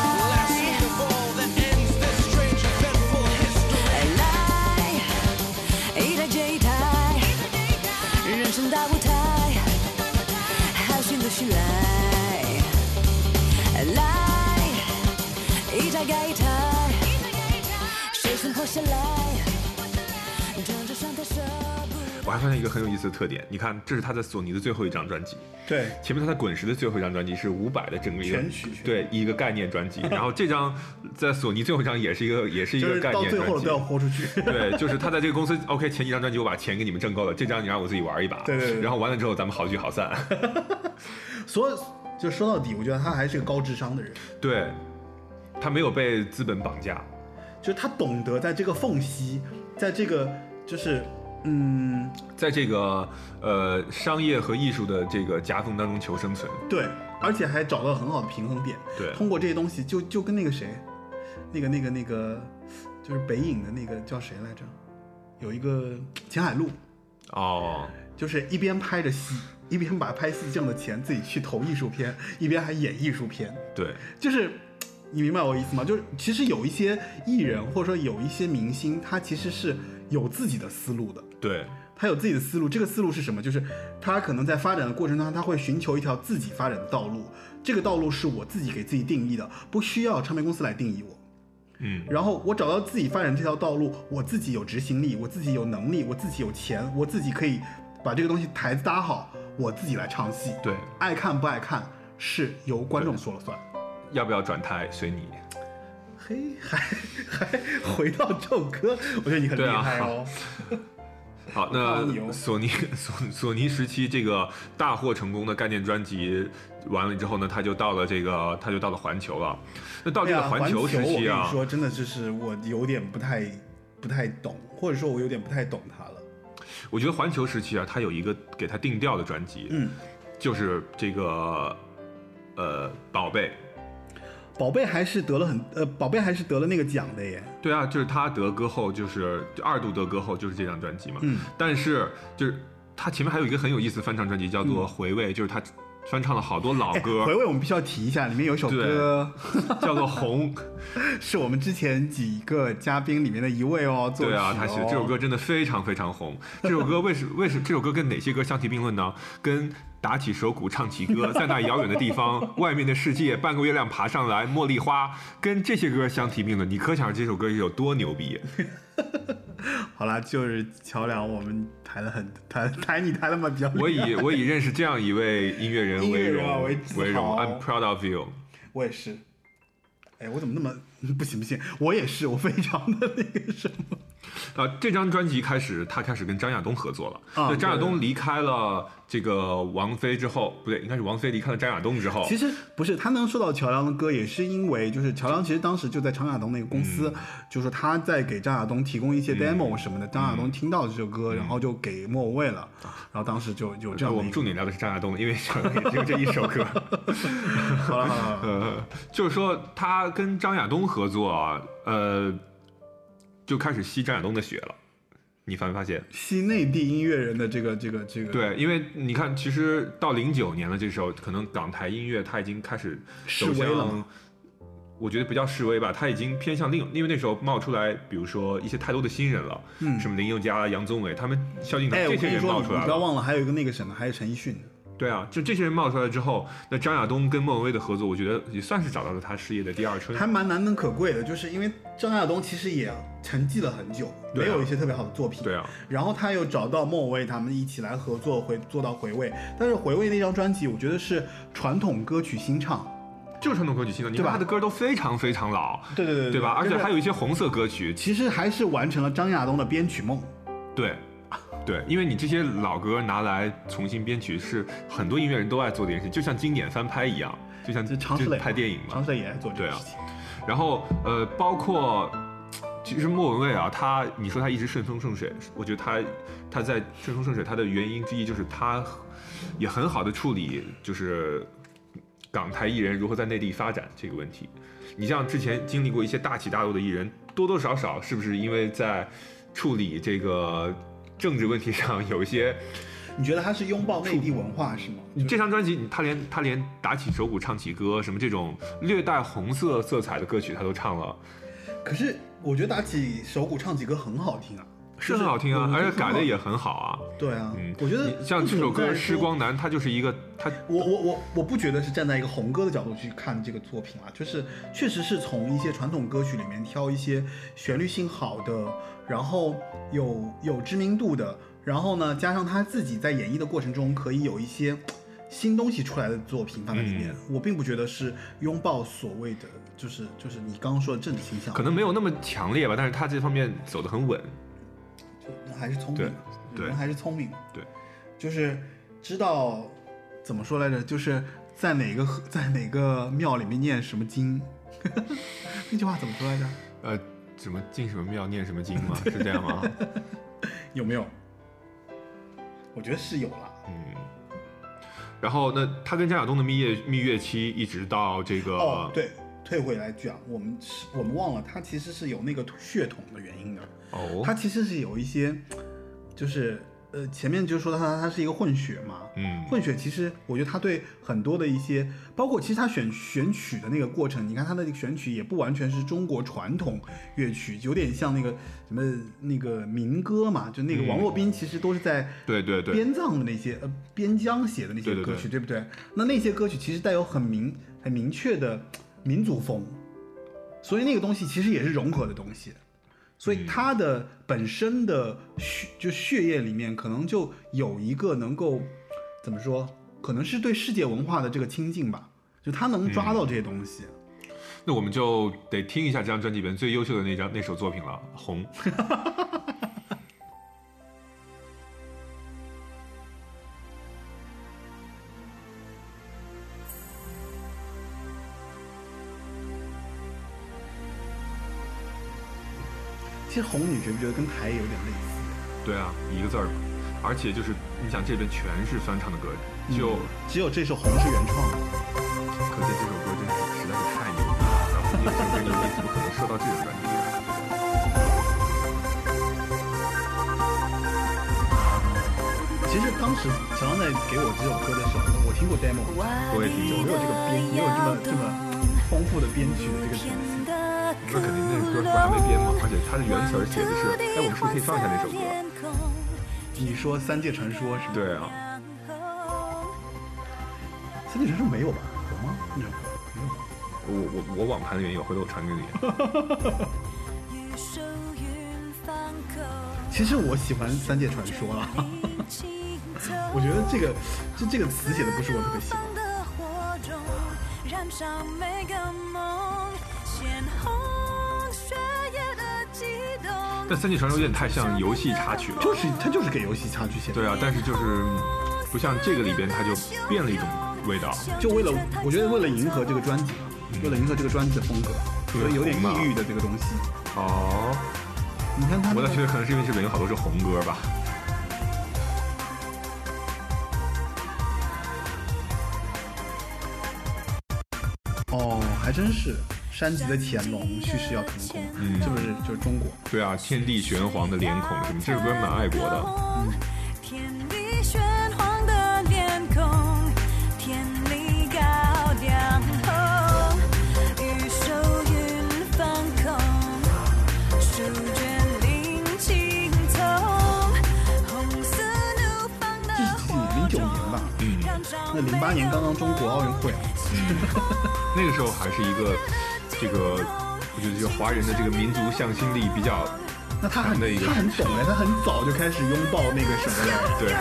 还发现一个很有意思的特点，你看，这是他在索尼的最后一张专辑，对，前面他在滚石的最后一张专辑是伍佰的整个一个全曲全对一个概念专辑，然后这张在索尼最后一张也是一个也是一个概念专辑。到最后都要豁出去。对，就是他在这个公司，OK，前几张专辑我把钱给你们挣够了，这张你让我自己玩一把，对对对。然后完了之后咱们好聚好散，所以就说到底，我觉得他还是个高智商的人。对，他没有被资本绑架，就是他懂得在这个缝隙，在这个就是嗯，在这个呃商业和艺术的这个夹缝当中求生存，对，而且还找到很好的平衡点。对通过这些东西就就跟那个谁，那个那个那个，就是北影的那个叫谁来着？有一个秦海璐，哦，就是一边拍着戏，一边把拍戏挣的钱自己去投艺术片，一边还演艺术片。对，就是你明白我意思吗？就是其实有一些艺人或者说有一些明星，他其实是有自己的思路的。对，他有自己的思路，这个思路是什么？就是他可能在发展的过程当中，他会寻求一条自己发展的道路，这个道路是我自己给自己定义的，不需要唱片公司来定义我。嗯，然后我找到自己发展这条道路，我自己有执行力，我自己有能力，我自己有钱，我自己可以把这个东西台子搭好，我自己来唱戏。对，爱看不爱看是由观众说了算。要不要转台随你。嘿，还还回到这首歌，我觉得你很厉害哦。好，那索尼 索索尼时期这个大获成功的概念专辑完了之后呢，他就到了这个他就到了环球了。那到这个环球时我跟期啊你，说，真的就是我有点不太不太懂，或者说我有点不太懂他了。我觉得环球时期啊，他有一个给他定调的专辑，嗯，就是这个呃宝贝。宝贝还是得了很呃，宝贝还是得了那个奖的耶。对啊，就是他得歌后，就是二度得歌后，就是这张专辑嘛。嗯，但是就是他前面还有一个很有意思的翻唱专辑，叫做《回味》，就是他翻唱了好多老哎歌，回味我们必须要提一下，里面有一首歌叫做《红》。是我们之前几个嘉宾里面的一位哦，对啊，哦他写的这首歌真的非常非常红。这首歌为什为什这首歌跟哪些歌相提并论呢？跟打起手鼓唱起歌，在那遥远的地方，外面的世界，半个月亮爬上来，茉莉花，跟这些歌相提并论，你可想这首歌有多牛逼。好啦，就是桥梁，我们抬了很抬抬你抬的嘛比较。我以我以认识这样一位音乐人为荣人啊为为荣，I'm proud of you。我也是。哎，我怎么那么不行不行？我也是，我非常的那个什么。啊，这张专辑开始，他开始跟张亚东合作了。啊那张亚东离开了这个王菲之后，不对，应该是王菲离开了张亚东之后，其实不是，他能收到乔梁的歌，也是因为就是乔梁其实当时就在张亚东那个公司，嗯就是说他在给张亚东提供一些 demo 什么的，张亚东听到这首歌，然后就给莫文蔚了，然后当时就有这样。我们重点聊的是张亚东，因为也只有这一首歌。好了好了好了，呃，就是说他跟张亚东合作啊，呃，就开始吸张亚东的血了。你发没发现？吸内地音乐人的这个这个这个，对，因为你看，其实到零九年了，这时候可能港台音乐它已经开始走向，我觉得不叫示威吧，它已经偏向另，因为那时候冒出来，比如说一些太多的新人了，嗯什么林宥嘉、杨宗纬，他们萧敬腾这些人冒出来你不要忘了，还有一个那个什么，还有陈奕迅。对啊，就这些人冒出来之后，那张亚东跟莫文蔚的合作，我觉得也算是找到了他事业的第二春。还蛮难能可贵的，就是因为张亚东其实也沉寂了很久，没有一些特别好的作品。对啊，然后他又找到莫文蔚他们一起来合作，回做到回味。但是回味那张专辑，我觉得是传统歌曲新唱。就是传统歌曲新的，你对吧看他的歌都非常非常老，对对对对吧？而且还，有一些红色歌曲，其实还是完成了张亚东的编曲梦。对，对，因为你这些老歌拿来重新编曲，是很多音乐人都爱做的一件事，就像经典翻拍一样，就像拍电影嘛常。石磊也爱做这对啊个事情。然后呃，包括其实莫文蔚啊，她你说她一直顺风顺水，我觉得她她在顺风顺水，她的原因之一就是她也很好的处理就是港台艺人如何在内地发展这个问题。你像之前经历过一些大起大落的艺人，多多少少是不是因为在处理这个政治问题上有一些？你觉得他是拥抱内地文化是吗？你这张专辑，他连他连打起手鼓唱起歌，什么这种略带红色色彩的歌曲，他都唱了。可是我觉得打起手鼓唱起歌很好听啊，是很好听啊，而且改的也很好啊。对啊。嗯，我觉得像这首歌《时光男》，它就是一个他我我我我不觉得是站在一个红歌的角度去看这个作品啊，就是确实是从一些传统歌曲里面挑一些旋律性好的，然后有有知名度的，然后呢加上他自己在演绎的过程中可以有一些新东西出来的作品放在里面，我并不觉得是拥抱所谓的就是就是你刚刚说的政治倾向，可能没有那么强烈吧，但是他这方面走得很稳。人还是聪明的，人还是聪明。的，对，就是知道怎么说来着，就是在哪个河在哪个庙里面念什么经，那句话怎么说来着？呃，什么进什么庙念什么经吗？是这样吗？有没有？我觉得是有了。嗯。然后那他跟张亚东的蜜月蜜月期一直到这个哦，对，退回来讲，我们是我们忘了，他其实是有那个血统的原因的。哦，他其实是有一些，就是呃，前面就说他他是一个混血嘛，嗯混血其实我觉得他对很多的一些，包括其实他选选曲的那个过程，你看他的那个选曲也不完全是中国传统乐曲，有点像那个什么那个民歌嘛，就那个嗯王洛宾其实都是在对对对，边藏的那些呃边疆写的那些歌曲，对不对？那那些歌曲其实带有很明很明确的民族风，所以那个东西其实也是融合的东西。所以他的本身的血就血液里面可能就有一个能够怎么说，可能是对世界文化的这个亲近吧，就他能抓到这些东西。那我们就得听一下这张专辑里面最优秀的那张那首作品了，《红》。其实红你觉不觉得跟台有点类似？对啊，一个字儿，而且就是你想这边全是翻唱的歌，就只有这首红是原创的。可见这首歌真是实在是太牛逼了。然后这首歌牛逼，怎么可能说到这种专辑里来？其实其实当时乔安在给我这首歌的时候，我听过 demo，我也听过没有这个编，没有这么这么丰富的编曲的这个层次。那肯定那歌是还没编嘛，而且它的原词写的是，哎，我们是不是可以放一下那首歌？你说《三界传说》是吗？对啊，《三界传说》没有吧？有吗？那首歌没有？我我我网盘里面有，回头我传给你。其实我喜欢《三界传说》了，我觉得这个就这个词写的不是我特别喜欢。但《三界传说》有点太像游戏插曲了。就是它就是给游戏插曲写的，对啊，但是就是不像这个里边，它就变了一种味道。就为了我觉得为了迎合这个专辑嘛，为了迎合这个专辑的风格，所以有点抑郁的这个东西。哦，你看他那个我倒觉得可能是因为这里面有好多是红歌吧。哦，还真是山脊的潜龙，蓄势要腾空，嗯是不是就是中国？对啊，天地玄黄的脸孔什么，这首歌蛮爱国的。天地玄黄的脸孔，天理高粱红，玉手云放空，书卷林青葱，红色怒放？零九年吧。嗯，那零八年刚刚中国奥运会，嗯 那个时候还是一个这个，我觉得就华人的这个民族向心力比较那他很那个他很懂哎，他很早就开始拥抱那个什么了。对。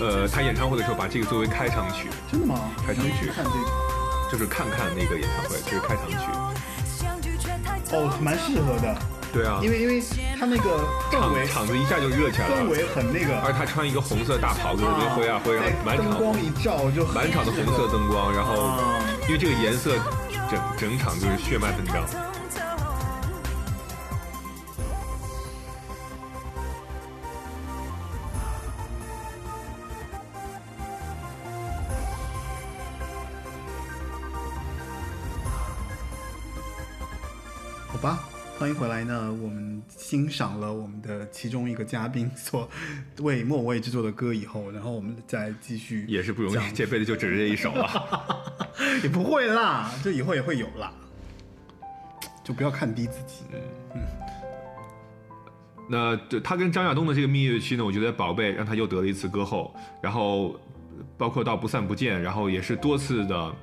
呃，他演唱会的时候把这个作为开场曲，真的吗？开场曲。看这个。就是看看那个演唱会，就是开场曲。哦，蛮适合的，对啊，因为因为他那个氛围场场子一下就热起来了。氛，围很那个，而他穿一个红色大袍子，跟灰啊挥，然后对满场灯光一照就满场的红色灯光，然后啊因为这个颜色整整场就是血脉喷张。欢迎回来呢。我们欣赏了我们的其中一个嘉宾所为莫文蔚制作的歌以后，然后我们再继续也是不容易，这辈子就只是这一首了。也不会啦，就以后也会有啦，就不要看低自己。嗯那对他跟张亚东的这个蜜月期呢，我觉得宝贝让他又得了一次歌后，然后包括到不散不见，然后也是多次的，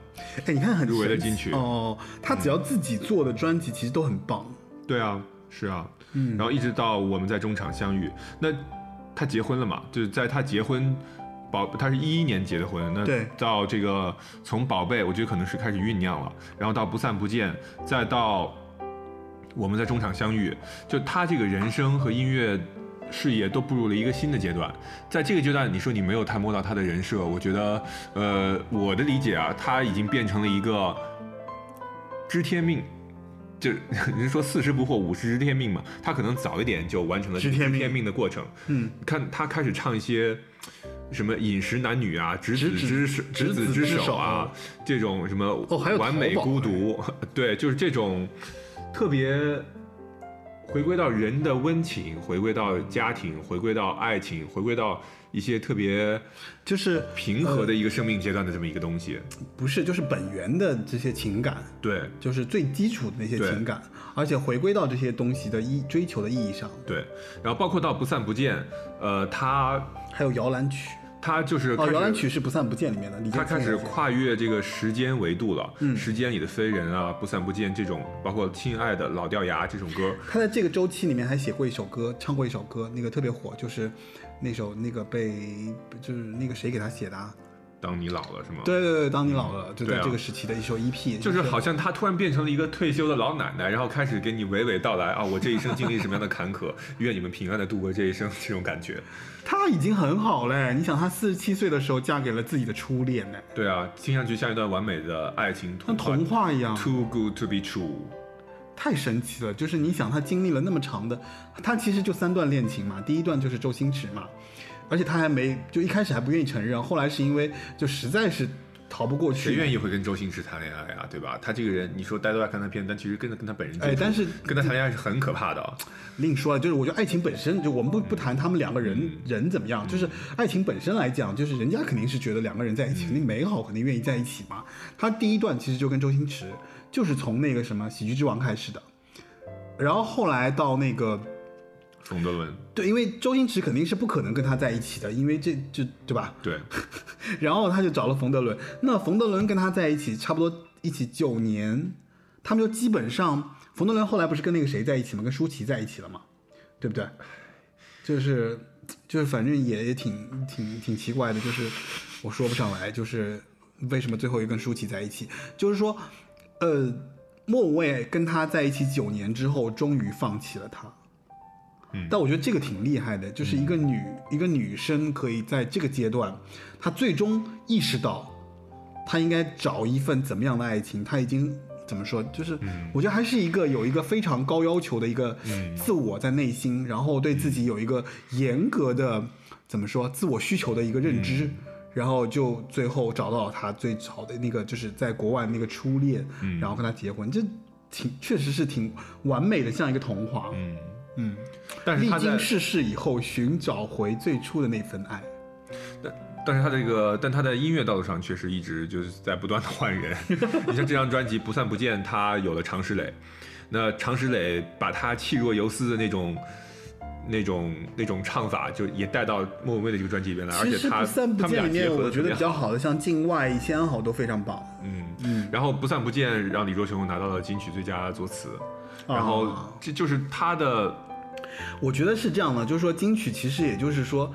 哎，你看很入围了神奇金曲哦。他只要自己做的专辑，其实都很棒。对啊，是啊，嗯然后一直到我们在中场相遇，那他结婚了嘛？就是在他结婚。宝，他是一一年结的婚，那对到这个从宝贝，我觉得可能是开始酝酿了，然后到不散不见，再到我们在中场相遇，就他这个人生和音乐事业都步入了一个新的阶段。在这个阶段，你说你没有探摸到他的人设，我觉得，呃，我的理解啊，他已经变成了一个知天命。就 是人说四十不惑，五十知天命嘛，他可能早一点就完成了知天命天命的过程。嗯，看他开始唱一些什么饮食男女啊，执子之手，执执子子之手啊，这种什么哦还有完美孤独，对，就是这种特别回归到人的温情，回归到家庭，回归到爱情，回归到一些特别就是平和的一个生命阶段的这么一个东西。不是就是本源的这些情感，对就是最基础的那些情感，而且回归到这些东西的意追求的意义上，对，然后包括到不散不见，呃，他还有摇篮曲。他就是哦，摇篮曲是不散不见里面的，李他开始跨越这个时间维度了，嗯时间里的飞人啊，不散不见这种，包括亲爱的老掉牙这种歌，他在这个周期里面还写过一首歌，唱过一首歌，那个特别火，就是那首那个被就是那个谁给他写的、啊，当你老了是吗？，对对对，当你老了，就在这个时期的一首 EP，就是好像她突然变成了一个退休的老奶奶，然后开始给你娓娓道来啊，我这一生经历什么样的坎坷，愿你们平安的度过这一生，这种感觉。她已经很好嘞。你想，她四十七岁的时候嫁给了自己的初恋呢，对啊，听上去像一段完美的爱情像童话童话一样，，Too good to be true。太神奇了。就是你想，他经历了那么长的，他其实就三段恋情嘛，第一段就是周星驰嘛，而且他还没就一开始还不愿意承认，后来是因为就实在是逃不过去，谁愿意会跟周星驰谈恋爱啊？对吧？他这个人，你说大家都爱看他片，但其实跟他跟他本人接触，哎但是跟他谈恋爱是很可怕的啊。另说了，就是我觉得爱情本身，就我们不不谈他们两个人、嗯人怎么样，就是爱情本身来讲，就是人家肯定是觉得两个人在一嗯起肯定美好，肯定愿意在一起嘛。他第一段其实就跟周星驰，就是从那个什么《喜剧之王》开始的，然后后来到那个冯德伦，对，因为周星驰肯定是不可能跟他在一起的，因为这就对吧？对，然后他就找了冯德伦，那冯德伦跟他在一起差不多一起九年，他们就基本上，冯德伦后来不是跟那个谁在一起吗？跟舒淇在一起了嘛，对不对？就是就是反正也也挺挺挺奇怪的，就是我说不上来，就是为什么最后又跟舒淇在一起？就是说，呃，莫文蔚跟他在一起九年之后，终于放弃了他。嗯但我觉得这个挺厉害的，就是一个女、一个女生可以在这个阶段，她最终意识到，她应该找一份怎么样的爱情，她已经怎么说，就是我觉得还是一个有一个非常高要求的一个自我在内心，然后对自己有一个严格的怎么说自我需求的一个认知。然后就最后找到了他最好的那个，就是在国外那个初恋，然后跟他结婚，这挺确实是挺完美的，像一个童话。嗯，嗯，历但是他在经世事以后，寻找回最初的那份爱。但是他这个，但他在音乐道路上确实一直就是在不断的换人。你像这张专辑《不散不见》，他有了常石磊，那常石磊把他气若游丝的那种。那种那种唱法就也带到莫文蔚的这个专辑里面来，而且他不散不他们俩见里面，结合的我觉得比较好的，像境外、一千安好都非常棒。嗯嗯，然后不散不见让李卓雄拿到了金曲最佳作词，啊。然后这就是他的我觉得是这样的，就是说金曲其实也就是说，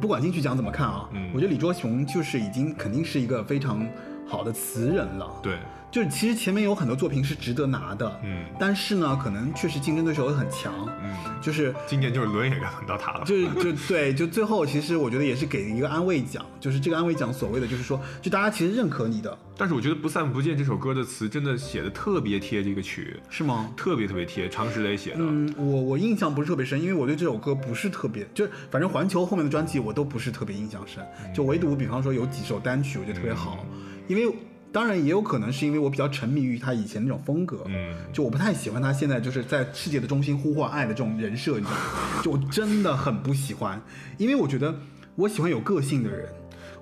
不管金曲奖怎么看啊，嗯。我觉得李卓雄就是已经肯定是一个非常好的词人了。对，就是其实前面有很多作品是值得拿的，嗯。但是呢，可能确实竞争对手很强，嗯，就是今年就是轮也该轮到他了，就 就对，就最后其实我觉得也是给一个安慰奖，就是这个安慰奖所谓的就是说，就大家其实认可你的，但是我觉得《不散不见》这首歌的词真的写的特别贴这个曲，是吗？特别特别贴，常石磊写的。嗯，我我印象不是特别深，因为我对这首歌不是特别，就反正环球后面的专辑我都不是特别印象深，就唯独比方说有几首单曲我觉得特别好，因为当然也有可能是因为我比较沉迷于他以前那种风格，嗯，就我不太喜欢他现在就是在世界的中心呼唤爱的这种人设，你知道吗？就我真的很不喜欢，因为我觉得我喜欢有个性的人。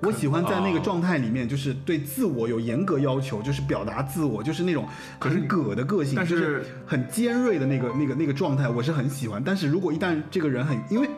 我喜欢在那个哦状态里面，就是对自我有严格要求，就是表达自我，就是那种很葛的个性，但就是很尖锐的那个、那个、那个状态，我是很喜欢。但是如果一旦这个人很，因为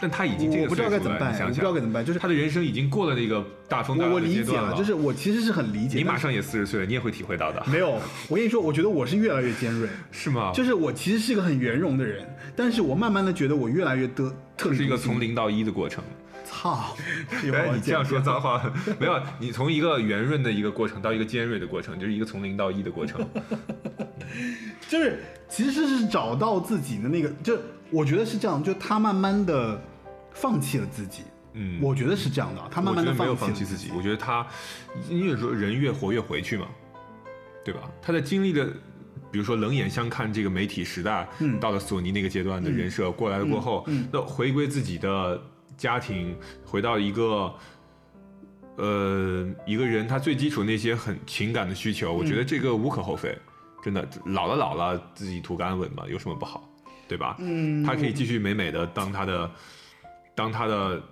但他已经这个我不知道该怎么办想想我不知道该怎么办就是他的人生已经过了那个大风大浪我我的阶段理解了，就是我其实是很理解。你马上也四十岁了，你也会体会到的，没有，我跟你说，我觉得我是越来越尖锐，是吗？就是我其实是一个很圆融的人，但是我慢慢的觉得我越来越得特立是一个从零到一的过程。操，哎，你这样说脏话 没有？你从一个圆润的一个过程到一个尖锐的过程，就是一个从零到一的过程。就是其实是找到自己的那个，就我觉得是这样，就他慢慢的放弃了自己，嗯，我觉得是这样的，他慢慢的没有放弃自己。我觉得他，因为说人越活越回去嘛，对吧？他在经历了。比如说冷眼相看这个媒体时代，嗯到了索尼那个阶段的人设过来了过后，嗯嗯那回归自己的家庭，回到一个，呃，一个人他最基础那些很情感的需求，我觉嗯得这个无可厚非，真的老了老了自己图个安稳嘛，有什么不好，对吧？嗯他可以继续美美的当他的，当他的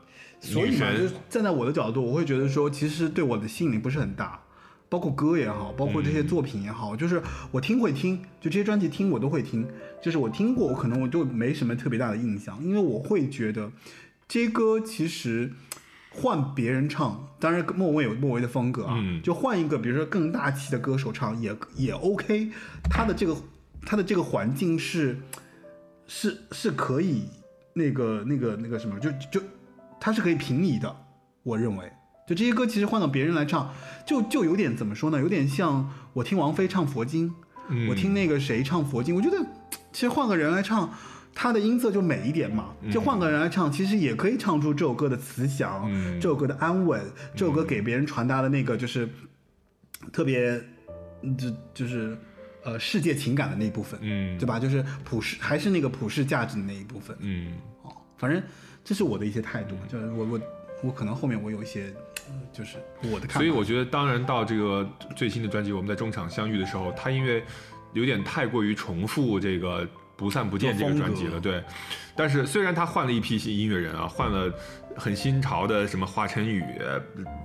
所以嘛，就是，站在我的角度，我会觉得说，其实对我的吸引力不是很大，包括歌也好，包括这些作品也好，就是我听会听，就这些专辑听我都会听，就是我听过，我可能我就没什么特别大的印象，因为我会觉得这些歌其实换别人唱，当然莫文蔚有莫文蔚的风格啊，嗯。就换一个比如说更大气的歌手唱也也 OK，他的这个他的这个环境是是是可以那个那个那个什么，就就它是可以平移的，我认为就这些歌其实换到别人来唱，就就有点怎么说呢？有点像我听王菲唱佛经，嗯我听那个谁唱佛经，我觉得其实换个人来唱。他的音色就美一点嘛，就换个人来唱，其实也可以唱出这首歌的慈祥，嗯这首歌的安稳，这首歌给别人传达的那个就是特别，嗯就就是呃世界情感的那一部分，嗯对吧？就是普世还是那个普世价值的那一部分。嗯哦，反正这是我的一些态度，就是我我我可能后面我有一些，呃就是我的看法。所以我觉得，当然到这个最新的专辑，我们在中场相遇的时候，他因为有点太过于重复这个不散不见这个专辑了，对。但是虽然他换了一批新音乐人啊，换了很新潮的什么华晨宇，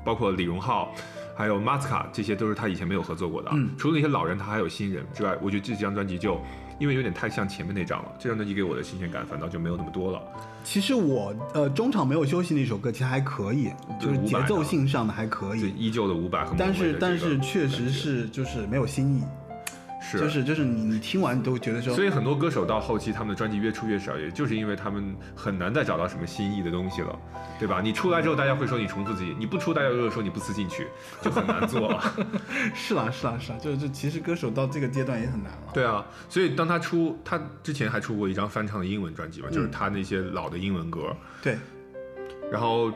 包括李荣浩。还有马斯卡，这些都是他以前没有合作过的啊。除了那些老人，他还有新人之外，我觉得这几张专辑就因为有点太像前面那张了，这张专辑给我的新鲜感反倒就没有那么多了。其实我呃中场没有休息那首歌其实还可以，就是节奏性上的还可以，依旧的五百和但是但是确实是就是没有新意，是就是就是你你听完都觉得说所以很多歌手到后期，他们的专辑越出越少，也就是因为他们很难再找到什么新意的东西了，对吧？你出来之后，大家会说你重复自己；你不出，大家又说你不思进取，就很难做了。是啦是啦是啦，就是就其实歌手到这个阶段也很难了。对啊，所以当他出，他之前还出过一张翻唱的英文专辑嘛，嗯就是他那些老的英文歌，对，然后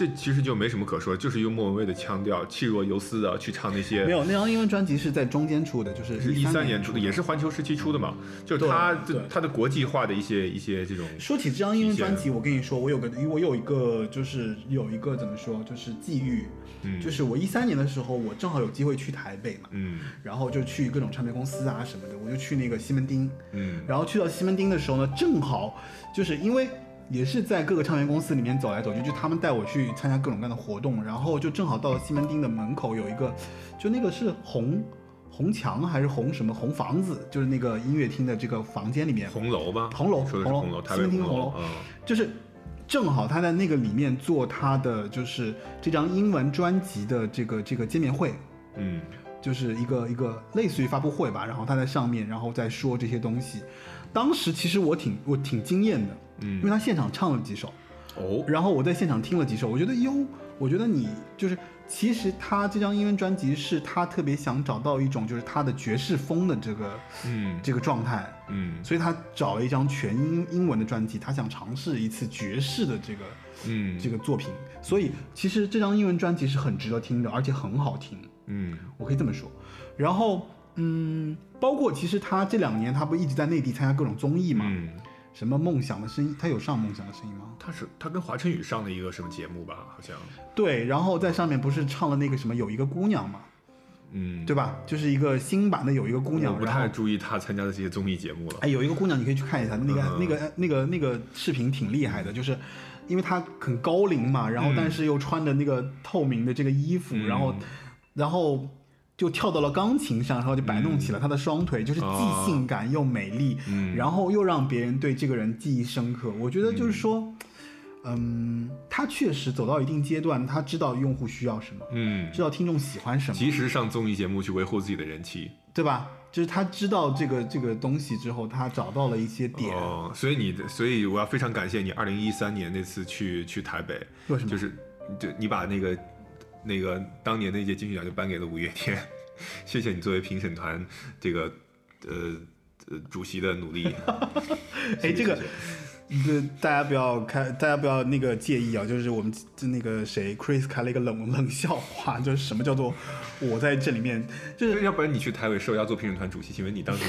这其实就没什么可说，就是用莫文蔚的腔调，气若游丝的去唱那些没有那张英文专辑是在中间出的，就是是一三三年出的，也是环球时期出的嘛，就是他他的国际化的一些一些这种说起这张英文专辑，我跟你说，我有个我有一个就是有一个怎么说，就是际遇，嗯。就是我一三年的时候，我正好有机会去台北嘛，嗯。然后就去各种唱片公司啊什么的，我就去那个西门町，嗯。然后去到西门町的时候呢，正好就是因为也是在各个唱片公司里面走来走去，就他们带我去参加各种各样的活动，然后就正好到了西门町的门口有一个，就那个是红红墙还是红什么红房子，就是那个音乐厅的这个房间里面，红楼吧，红楼红楼说的是红楼，西门町红红楼。嗯。就是正好他在那个里面做他的就是这张英文专辑的这个这个见面会，嗯。就是一个一个类似于发布会吧，然后他在上面，然后再说这些东西。当时其实我挺我挺惊艳的，因为嗯他现场唱了几首，哦。然后我在现场听了几首，我觉得哟，我觉得你就是其实他这张英文专辑是他特别想找到一种就是他的爵士风的这个嗯。这个状态，嗯。所以他找了一张全英英文的专辑，他想尝试一次爵士的这个嗯。这个作品，所以其实这张英文专辑是很值得听的，而且很好听。嗯。我可以这么说。然后，嗯，包括其实他这两年他不一直在内地参加各种综艺嘛，嗯，什么梦想的声音，他有上梦想的声音吗？他是他跟华晨宇上了一个什么节目吧？好像对，然后在上面不是唱了那个什么有一个姑娘嘛，嗯，对吧？就是一个新版的有一个姑娘，我不太注意他参加的这些综艺节目了。哎，有一个姑娘你可以去看一下，那个、嗯那个那个那个视频挺厉害的，就是。因为她很高龄嘛，然后嗯但是又穿着那个透明的这个衣服，嗯然后，然后就跳到了钢琴上，然后就摆弄起了他的双腿，就是既哦性感又美丽，嗯然后又让别人对这个人记忆深刻。我觉得就是说，嗯，他确实走到一定阶段，他知道用户需要什么，嗯，知道听众喜欢什么，及时上综艺节目去维护自己的人气。对吧？就是他知道这个这个东西之后，他找到了一些点。哦，所以你的，所以我要非常感谢你，二零一三年那次去去台北，为什么就是就你把那个那个当年那届金曲奖就颁给了五月天，谢谢你作为评审团这个呃呃主席的努力。哎，这个谢谢这大家不要开，大家不要那个介意啊，就是我们就那个谁，Chris 开了一个冷冷笑话，就是什么叫做我在这里面，就是要不然你去台北受邀做评审团主席，请问你当时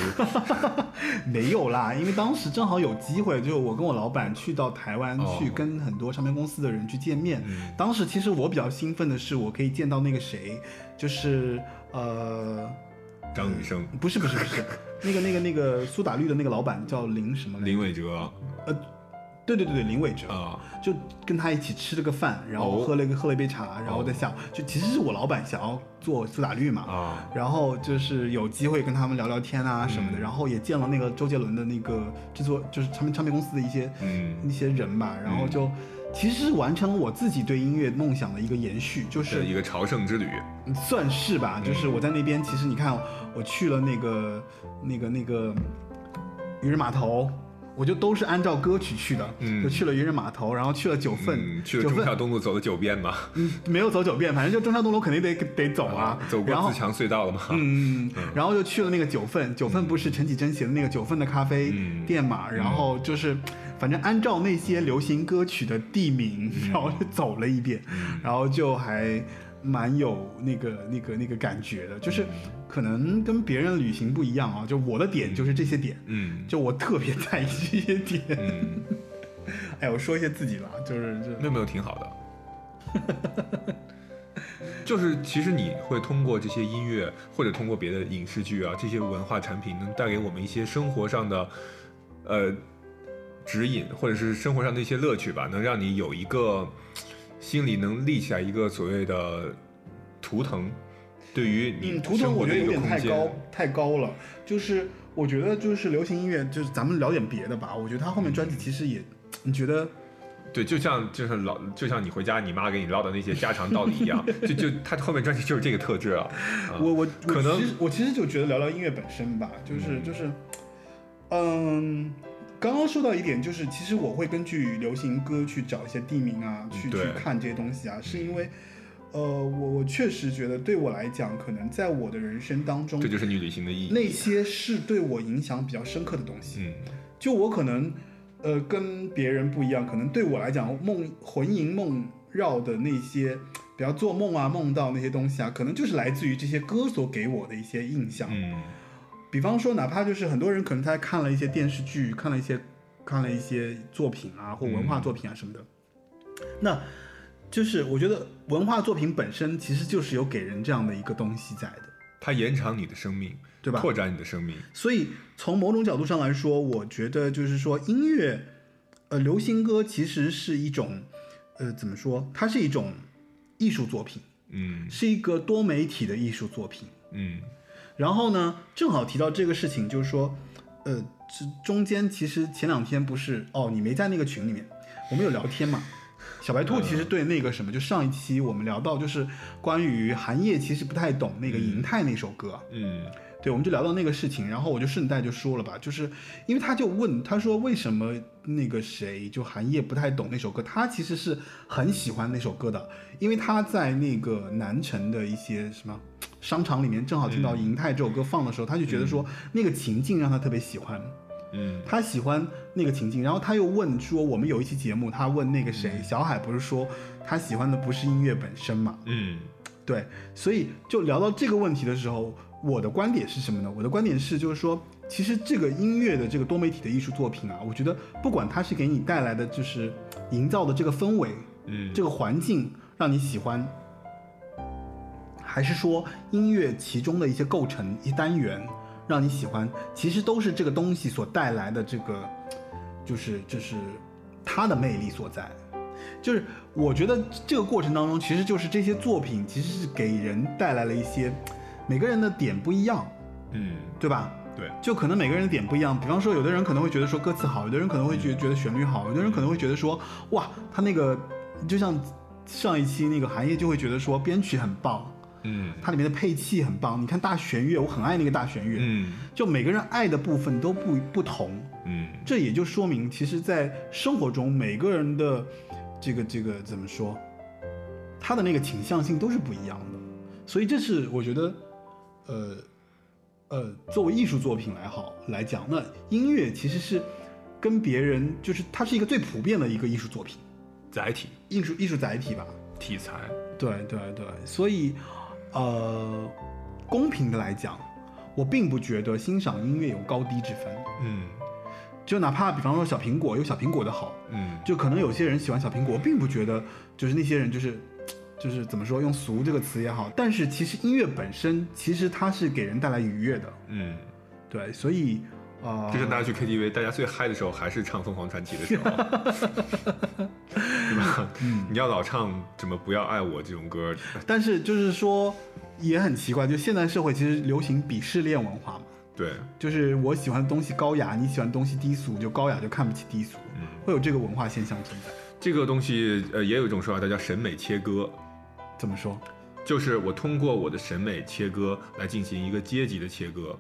没有啦，因为当时正好有机会，就是我跟我老板去到台湾哦。去跟很多唱片公司的人去见面。嗯。当时其实我比较兴奋的是，我可以见到那个谁，就是呃，张雨生、不是不是不是，那个那个那个苏打绿的那个老板叫林什么来着？林伟哲呃对对对对，林伟哲。啊，就跟他一起吃了个饭，然后哦喝了一个喝了一杯茶，然后在想，就其实是我老板想要做苏打绿嘛，啊然后就是有机会跟他们聊聊天啊什么的，嗯然后也见了那个周杰伦的那个制作，就是唱片唱片公司的一些、嗯一些人吧，然后就。其实是完成了我自己对音乐梦想的一个延续，就是一个朝圣之旅。算是吧，就是我在那边，其实你看，我去了那个那个那个渔人码头，我我就都是按照歌曲去的，嗯。就去了渔人码头，然后去了九份，嗯，去了九份。忠孝东路走了九遍嘛，没有走九遍，反正就中山东路肯定得得走啊，走过自强隧道了嘛。嗯，然后就去了那个九份，九份不是陈绮贞写的那个九份的咖啡嗯。店嘛，然后就是，反正按照那些流行歌曲的地名，嗯。然后就走了一遍，然后就还蛮有那个那个那个感觉的，就是可能跟别人旅行不一样啊，就我的点就是这些点，嗯。就我特别在意这些点，嗯，哎，我说一些自己吧，就是这那没有挺好的。就是其实你会通过这些音乐，或者通过别的影视剧啊，这些文化产品，能带给我们一些生活上的，呃，指引，或者是生活上的一些乐趣吧，能让你有一个心里能立起来一个所谓的图腾，对于你嗯，图腾我觉得有。点太高太高了，就是我觉得就是流行音乐，就是咱们聊点别的吧。我觉得他后面专辑其实也，你觉得对，就像就是老，就像你回家你妈给你唠的那些家常道理一样，就就他后面专辑就是这个特质啊。啊我我可能我其实我其实就觉得聊聊音乐本身吧，就是嗯就是，嗯，刚刚说到一点，就是其实我会根据流行歌去找一些地名啊，去去看这些东西啊，是因为。呃，我我确实觉得，对我来讲，可能在我的人生当中这，就是你旅行的意义。那些是对我影响比较深刻的东西。嗯就我可能，呃，跟别人不一样，可能对我来讲，梦魂萦梦绕的那些，比较做梦啊、梦到那些东西啊，可能就是来自于这些歌所给我的一些印象。嗯比方说，哪怕就是很多人可能他看了一些电视剧，看了一些看了一些作品啊，或文化作品啊什么的，那就是我觉得文化作品本身其实就是有给人这样的一个东西在的。它延长你的生命，对吧拓展你的生命。所以从某种角度上来说，我觉得就是说音乐，呃，流行歌其实是一种，呃，怎么说？它是一种艺术作品，嗯是一个多媒体的艺术作品。嗯然后呢，正好提到这个事情，就是说，呃，这中间其实前两天不是哦，你没在那个群里面，我们有聊天嘛。小白兔其实对那个什么，就上一期我们聊到，就是关于韩烨其实不太懂那个《银泰》那首歌，嗯对，我们就聊到那个事情，然后我就顺带就说了吧，就是因为他就问他说为什么那个谁就韩烨不太懂那首歌，他其实是很喜欢那首歌的，因为他在那个南城的一些什么商场里面正好听到《银泰》这首歌放的时候，他就觉得说那个情境让他特别喜欢，嗯。他喜欢那个情境，然后他又问说我们有一期节目，他问那个谁小海不是说他喜欢的不是音乐本身嘛，嗯。对，所以就聊到这个问题的时候，我的观点是什么呢？我的观点是，就是说，其实这个音乐的这个多媒体的艺术作品啊，我觉得不管它是给你带来的就是营造的这个氛围，嗯这个环境让你喜欢，还是说音乐其中的一些构成一些单元让你喜欢，其实都是这个东西所带来的这个，就是就是它的魅力所在。就是我觉得这个过程当中，其实就是这些作品其实是给人带来了一些每个人的点不一样，嗯，对吧？对，就可能每个人的点不一样。比方说，有的人可能会觉得说歌词好，有的人可能会觉觉得旋律好，有的人可能会觉得说，哇，他那个就像上一期那个韩烨就会觉得说编曲很棒，嗯它里面的配器很棒。你看大弦乐，我很爱那个大弦乐。嗯就每个人爱的部分都不不同，嗯这也就说明，其实，在生活中每个人的这个这个怎么说，他的那个倾向性都是不一样的。所以这是我觉得，呃呃，作为艺术作品来好来讲，那音乐其实是跟别人就是它是一个最普遍的一个艺术作品，载体。艺术艺术载体吧。题材，对对对，所以呃，公平的来讲，我并不觉得欣赏音乐有高低之分。嗯。就哪怕比方说小苹果有小苹果的好，嗯。就可能有些人喜欢小苹果，并不觉得就是那些人就是就是怎么说用俗这个词也好，但是其实音乐本身其实它是给人带来愉悦的，嗯，对，所以啊，呃就像大家去 KTV，大家最嗨的时候还是唱凤凰传奇的时候，对吧？嗯你要老唱什么不要爱我这种歌，但是就是说也很奇怪，就现代社会其实流行鄙视链文化嘛，对，就是我喜欢的东西高雅，你喜欢的东西低俗，就高雅就看不起低俗，嗯，会有这个文化现象存在。这个东西呃也有一种说法，它叫审美切割，怎么说？就是我通过我的审美切割来进行一个阶级的切割。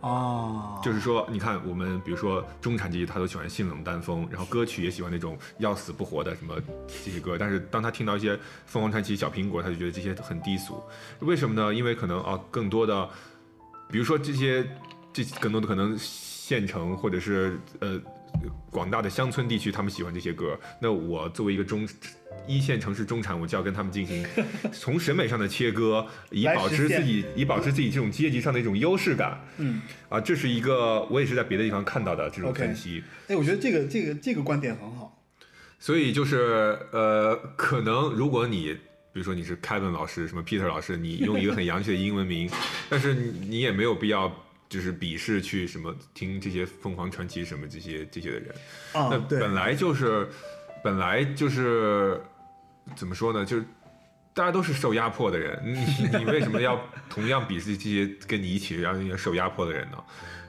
哦，就是说，你看我们比如说中产阶级，他都喜欢性冷淡风，然后歌曲也喜欢那种要死不活的什么这些歌，但是当他听到一些凤凰传奇、小苹果，他就觉得这些很低俗。为什么呢？因为可能啊，更多的，比如说这些这更多的可能县城或者是呃广大的乡村地区，他们喜欢这些歌。那我作为一个中一线城市中产，我就要跟他们进行 从审美上的切割，以保持自己以保持自己这种阶级上的一种优势感。嗯，啊，这是一个我也是在别的地方看到的这种分析。哎，我觉得这个这个这个观点很好。所以就是呃，可能如果你比如说你是 Kevin 老师，什么 Peter 老师，你用一个很洋气的英文名，但是你你也没有必要就是鄙视去什么听这些凤凰传奇什么这些这些的人。啊那，对，本来就是本来就是怎么说呢？就是大家都是受压迫的人，你你为什么要同样鄙视这些跟你一起让要受压迫的人呢？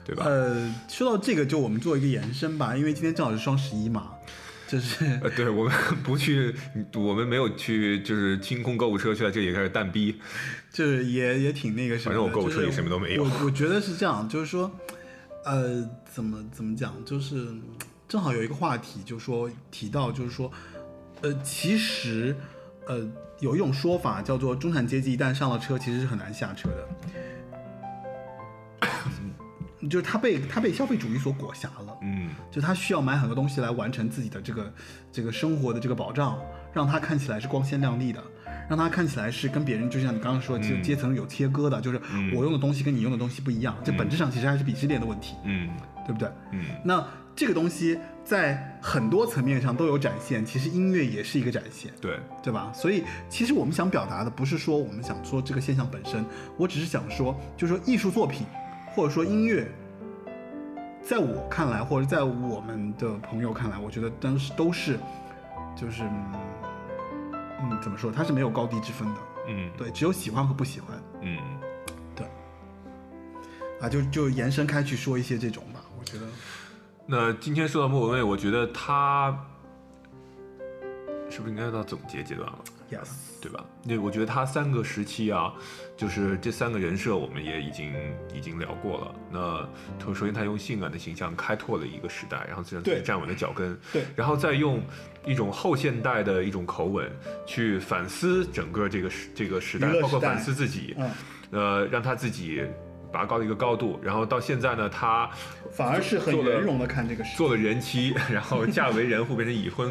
对吧？呃，说到这个，就我们做一个延伸吧，因为今天正好是双十一嘛，就是呃，对我们 不去，我们没有去，就是清空购物车，去在这里开始蛋逼。就是也也挺那个什么。反正我购物车里什么都没有我我觉得是这样，就是说，呃，怎么怎么讲，就是正好有一个话题，就说提到，就是说，呃，其实，呃，有一种说法叫做中产阶级一旦上了车，其实是很难下车的。就是他被他被消费主义所裹挟了，嗯，就他需要买很多东西来完成自己的这个这个生活的这个保障，让他看起来是光鲜亮丽的，让他看起来是跟别人就像你刚刚说，就阶层有切割的，就是我用的东西跟你用的东西不一样，这本质上其实还是鄙视链的问题，嗯。对不对？嗯。那这个东西在很多层面上都有展现，其实音乐也是一个展现。对，对吧？所以其实我们想表达的不是说我们想说这个现象本身，我只是想说，就是说艺术作品或者说音乐，在我看来，或者在我们的朋友看来，我觉得当时都是，就是嗯嗯，怎么说？它是没有高低之分的，嗯对，只有喜欢和不喜欢嗯，啊，就就延伸开去说一些这种吧，我觉得，那今天说到莫文蔚，我觉得他是不是应该到总结阶段了？yes，对吧？那我觉得他三个时期啊，就是这三个人设，我们也已经已经聊过了。那他首先他用性感的形象开拓了一个时代，然后让自己站稳了脚跟，对然后再用一种后现代的一种口吻去反思整个这个时这个时代，时代包括反思自己，嗯，呃，让他自己拔高的一个高度。然后到现在呢，他反而是很圆融的看这个事，做了人妻，然后嫁为人妇，变成已婚，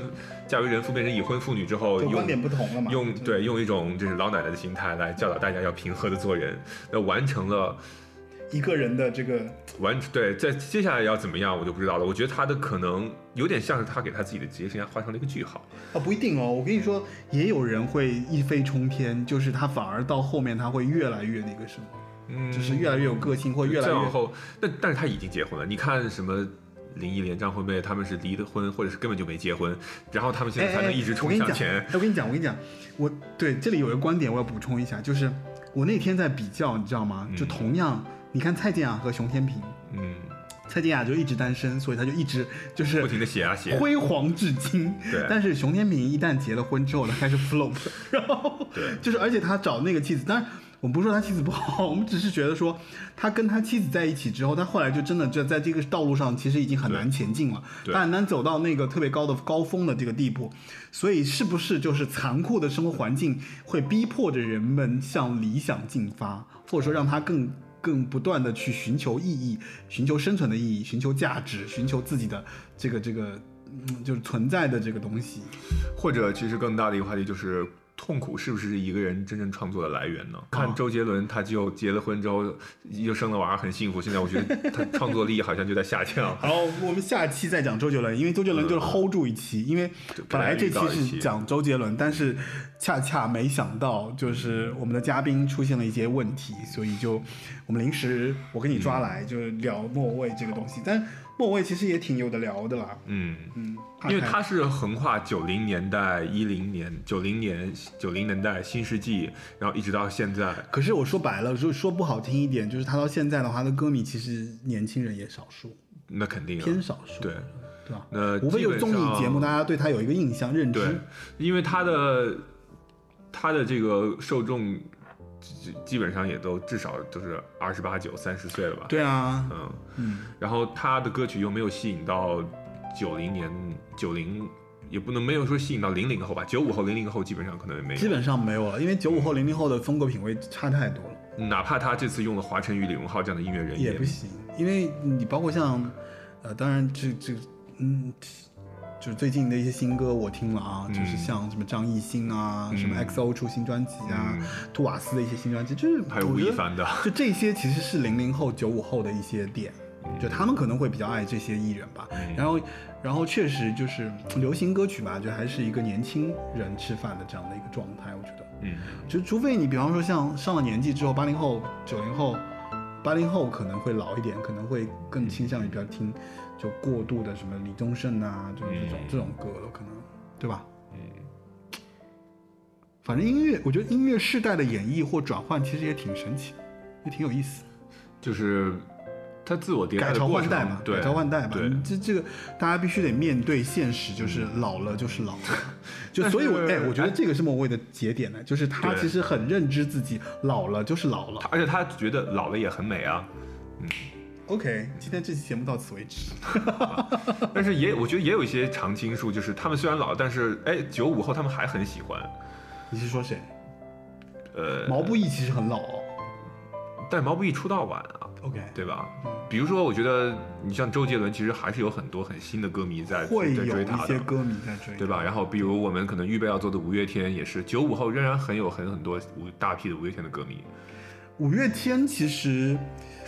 嫁为人妇变成已婚妇女之后，观点不同了嘛，用对用一种就是老奶奶的心态来教导大家要平和的做人，那完成了一个人的这个完对，在接下来要怎么样我就不知道了。我觉得他的可能有点像是他给他自己的职业生涯画上了一个句号。啊，不一定哦。我跟你说，也有人会一飞冲天，就是他反而到后面他会越来越那个什么，嗯，就是越来越有个性，或越来越再往后，但但是他已经结婚了。你看什么林忆莲、张惠妹，他们是离的婚，或者是根本就没结婚，然后他们现在才能一直我跟你讲，向前哎。我跟你讲，我跟你讲，我对这里有一个观点我要补充一下，就是我那天在比较，你知道吗？就同样，你看蔡健雅和熊天平，嗯，蔡健雅就一直单身，所以他就一直就是不停的写啊写。辉煌至今。对 但是熊天平一旦结了婚之后，他开始 flop，然后对就是而且他找那个妻子，当然我们不是说他妻子不好，我们只是觉得说他跟他妻子在一起之后，他后来就真的就在这个道路上其实已经很难前进了，他很难走到那个特别高的高峰的这个地步。所以是不是就是残酷的生活环境会逼迫着人们向理想进发，或者说让他更更不断的去寻求意义，寻求生存的意义，寻求价值，寻求自己的这个这个嗯就是存在的这个东西。或者其实更大的一个话题就是。痛苦是不是一个人真正创作的来源呢？看周杰伦，他就结了婚之后又生了娃，很幸福。现在我觉得他创作力好像就在下降。好，我们下期再讲周杰伦，因为周杰伦就是 hold 住一期，因为本来这期是讲周杰伦，但是恰恰没想到就是我们的嘉宾出现了一些问题，所以就我们临时我给你抓来就是聊莫文蔚这个东西，但莫文蔚其实也挺有的聊的啦，嗯，嗯，因为他是横跨九零年代、一零年、九零年、九零年代、新世纪，然后一直到现在。可是我说白了，说说不好听一点，就是他到现在的话，他的歌迷其实年轻人也少数，那肯定啊偏少数，对，对吧？那无非就是综艺节目，大家家对他有一个印象认知。对，因为他的他的这个受众基基本上也都至少都是二十八九、三十岁了吧？对啊，嗯，嗯，然后他的歌曲又没有吸引到九零年、九零，也不能没有说吸引到零零后吧，九五后、零零后基本上可能也没有。基本上没有了，因为九五后、零零后的风格品味差太多了，哪怕他这次用了华晨宇、李荣浩这样的音乐人，也不行。因为你包括像，呃，当然这这，嗯，就是最近的一些新歌我听了啊，就是像什么张艺兴啊，什么 XO 出新专辑啊，嗯。图瓦斯的一些新专辑，就是还有吴亦凡的，就这些其实是零零后、九五后的一些点，就他们可能会比较爱这些艺人吧。然后，然后确实就是流行歌曲吧，就还是一个年轻人吃饭的这样的一个状态，我觉得。嗯，就除非你比方说像上了年纪之后，八零后、九零后，八零后可能会老一点，可能会更倾向于比较听就过度的什么李宗盛啊，就是这种、嗯这种歌了，可能对吧？嗯，反正音乐，我觉得音乐世代的演绎或转换其实也挺神奇，也挺有意思。就是他自我迭代改朝的过程，换代嘛，对，改朝换代嘛，对这这个大家必须得面对现实，就是老了就是老了，就所以我，是哎，我觉得这个是莫文蔚的节点呢，就是他其实很认知自己老了就是老了。而且他觉得老了也很美啊，嗯 OK，今天这期节目到此为止。但是也我觉得也有一些常青树，就是他们虽然老，但是哎，九五后他们还很喜欢，你是说谁？呃，毛不易其实很老哦。但毛不易出道晚啊，OK，对吧？嗯比如说，我觉得你像周杰伦，其实还是有很多很新的歌迷在在会有一追他的，些歌迷在追，对吧？然后比如我们可能预备要做的五月天，也是九五后仍然很有很很多五大批的五月天的歌迷，五月天其实，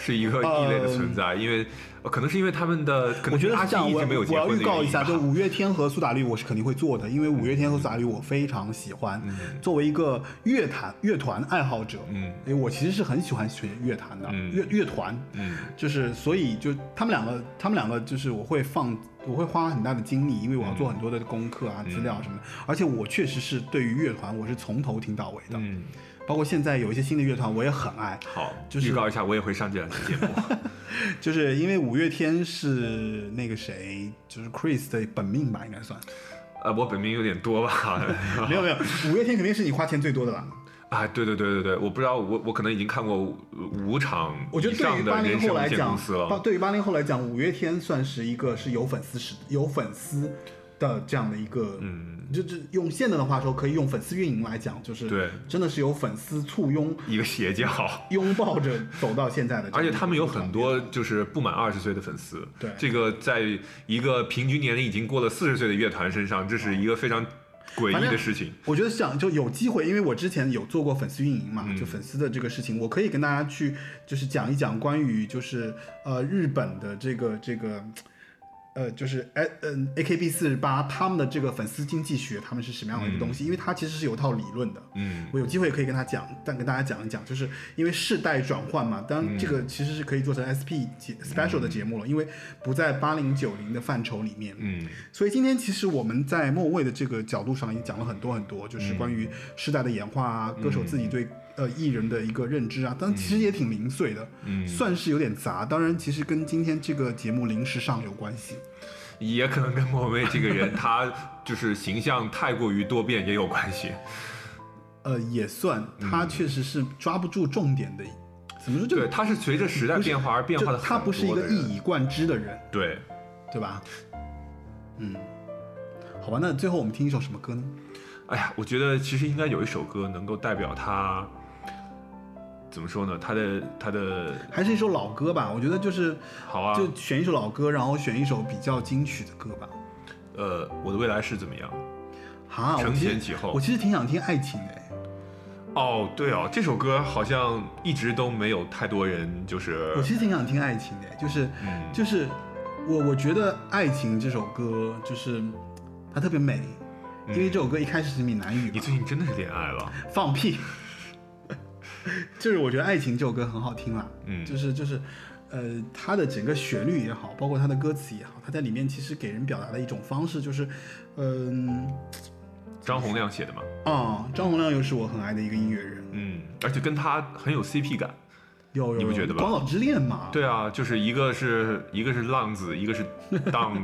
是一个异类的存在，因为呃可能是因为他们的，可我觉得是这样，我我要预告一下，就五月天和苏打绿，我是肯定会做的，因为五月天和苏打绿我非常喜欢。作为一个乐坛乐团爱好者，嗯。因为我其实是很喜欢学乐坛的，嗯。乐乐团，嗯。就是所以就他们两个，他们两个就是我会放，我会花很大的精力，因为我要做很多的功课啊、资料什么。的，而且我确实是对于乐团我是从头听到尾的，嗯，包括现在有一些新的乐团我也很爱，好，就是预告一下，我也会上这两期节目。就是因为五月天是那个谁，就是 Chris 的本命吧，应该算。呃，我本命有点多吧？没有没有，五月天肯定是你花钱最多的啦。啊，对对对对对，我不知道，我我可能已经看过五五场我觉得对于八零后来讲，八。对于八零后来讲，五月天算是一个是有粉丝是有粉丝的这样的一个，嗯，就就用现在的话说，可以用粉丝运营来讲，就是对真的是有粉丝簇拥一个邪教，拥抱着走到现在的而且他们有很多就是不满二十岁的粉丝。对这个在一个平均年龄已经过了四十岁的乐团身上，这是一个非常诡异的事情。我觉得想就有机会，因为我之前有做过粉丝运营嘛，嗯就粉丝的这个事情，我可以跟大家去就是讲一讲关于就是呃日本的这个这个。呃，就是哎，嗯，A K B 四十八他们的这个粉丝经济学，他们是什么样的一个东西？因为它其实是有套理论的。嗯我有机会可以跟他讲，但跟大家讲一讲，就是因为世代转换嘛，当然这个其实是可以做成 SP 节 special 的节目了，因为不在八零九零的范畴里面。嗯所以今天其实我们在末位的这个角度上也讲了很多很多，就是关于世代的演化啊，歌手自己对呃艺人的一个认知啊，但其实也挺零碎的，嗯，算是有点杂。当然，其实跟今天这个节目临时上有关系。也可能跟莫文蔚这个人他就是形象太过于多变也有关系。呃，也算，他确实是抓不住重点的。怎么说？就对，他是随着时代变化而变化的就他不是一个一以贯之的人，对，对吧？嗯，好吧，那最后我们听一首什么歌呢？哎呀，我觉得其实应该有一首歌能够代表他，怎么说呢？他的他的还是一首老歌吧？我觉得就是好啊，就选一首老歌，然后选一首比较金曲的歌吧。呃，我的未来是怎么样？哈，我承前启后我其实挺想听爱情的。哦，对哦，这首歌好像一直都没有太多人就是我其实挺想听爱情的，就是嗯就是我我觉得《爱情》这首歌就是它特别美，因为这首歌一开始是闽南语你最近真的是恋爱了，放屁，就是我觉得《爱情》这首歌很好听啦，嗯。就是就是。呃，它的整个旋律也好，包括它的歌词也好，它在里面其实给人表达的一种方式就是，嗯、张洪亮写的嘛，啊，张洪亮又是我很爱的一个音乐人，嗯，而且跟他很有 CP 感，有有你不觉得吧广岛之恋嘛？，对啊，就是一个是一个是浪子，一个是 荡，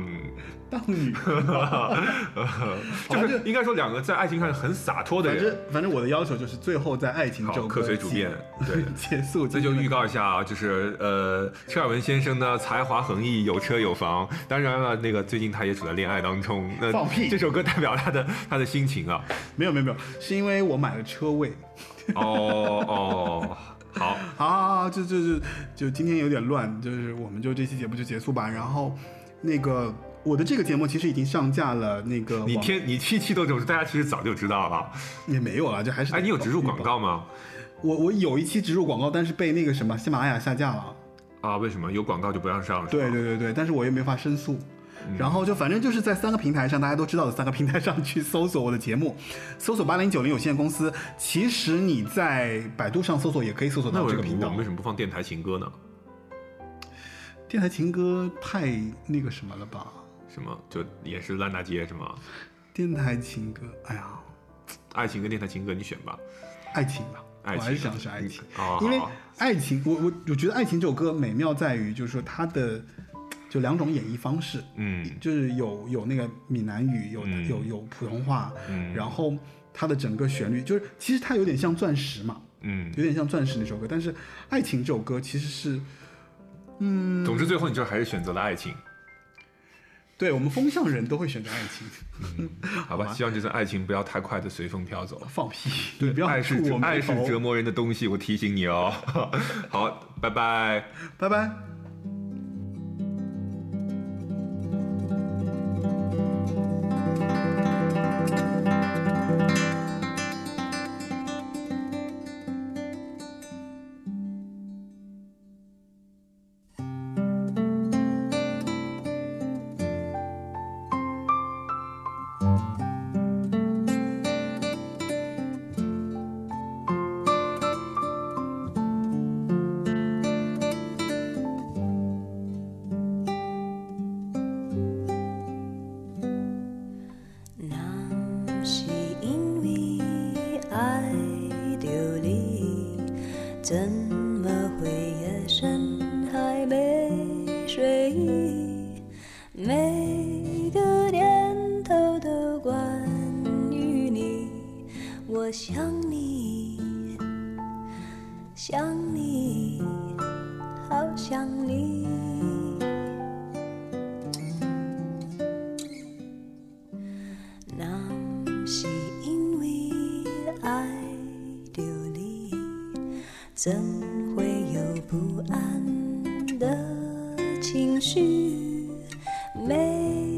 荡女。就是应该说两个在爱情上很洒脱的人。反正反正我的要求就是最后在爱情这好，首客随主便，对。结束今天的。这就预告一下啊，就是呃，车尔文先生呢才华横溢，有车有房。当然了，那个最近他也处在恋爱当中。那放屁这首歌代表他的他的心情啊。没有没有没有，是因为我买了车位。哦哦，好，好好好，就就就就今天有点乱，就是我们就这期节目就结束吧。然后那个我的这个节目其实已经上架了，那个你天你期期都这么说，大家其实早就知道了。也没有了，就还是哎，你有植入广告吗？我我有一期植入广告，但是被那个什么喜马拉雅下架了。啊，为什么有广告就不让上？了对对对对，但是我又没法申诉。然后就反正就是在三个平台上，大家都知道的三个平台上去搜索我的节目，搜索八零九零有限公司。其实你在百度上搜索也可以搜索到这个频道我们为。什么不放电台情歌呢？电台情歌太那个什么了吧？什么就也是烂大街是吗？电台情歌，哎呀，爱情跟电台情歌你选吧。爱情吧，爱情我还是想是爱情，哦，因为爱情，我我我觉得爱情这首歌美妙在于，就是说它的就两种演绎方式，嗯就是有有那个闽南语，有、嗯有有普通话，嗯然后它的整个旋律就是其实它有点像钻石嘛，嗯，有点像钻石那首歌，但是爱情这首歌其实是，嗯，总之最后你就还是选择了爱情，对我们风向人都会选择爱情，好吧？希望这次爱情不要太快的随风飘走。放屁，对不要爱是爱是折磨人的东西，我提醒你哦。好，拜拜。拜拜。怎会有不安的情绪？没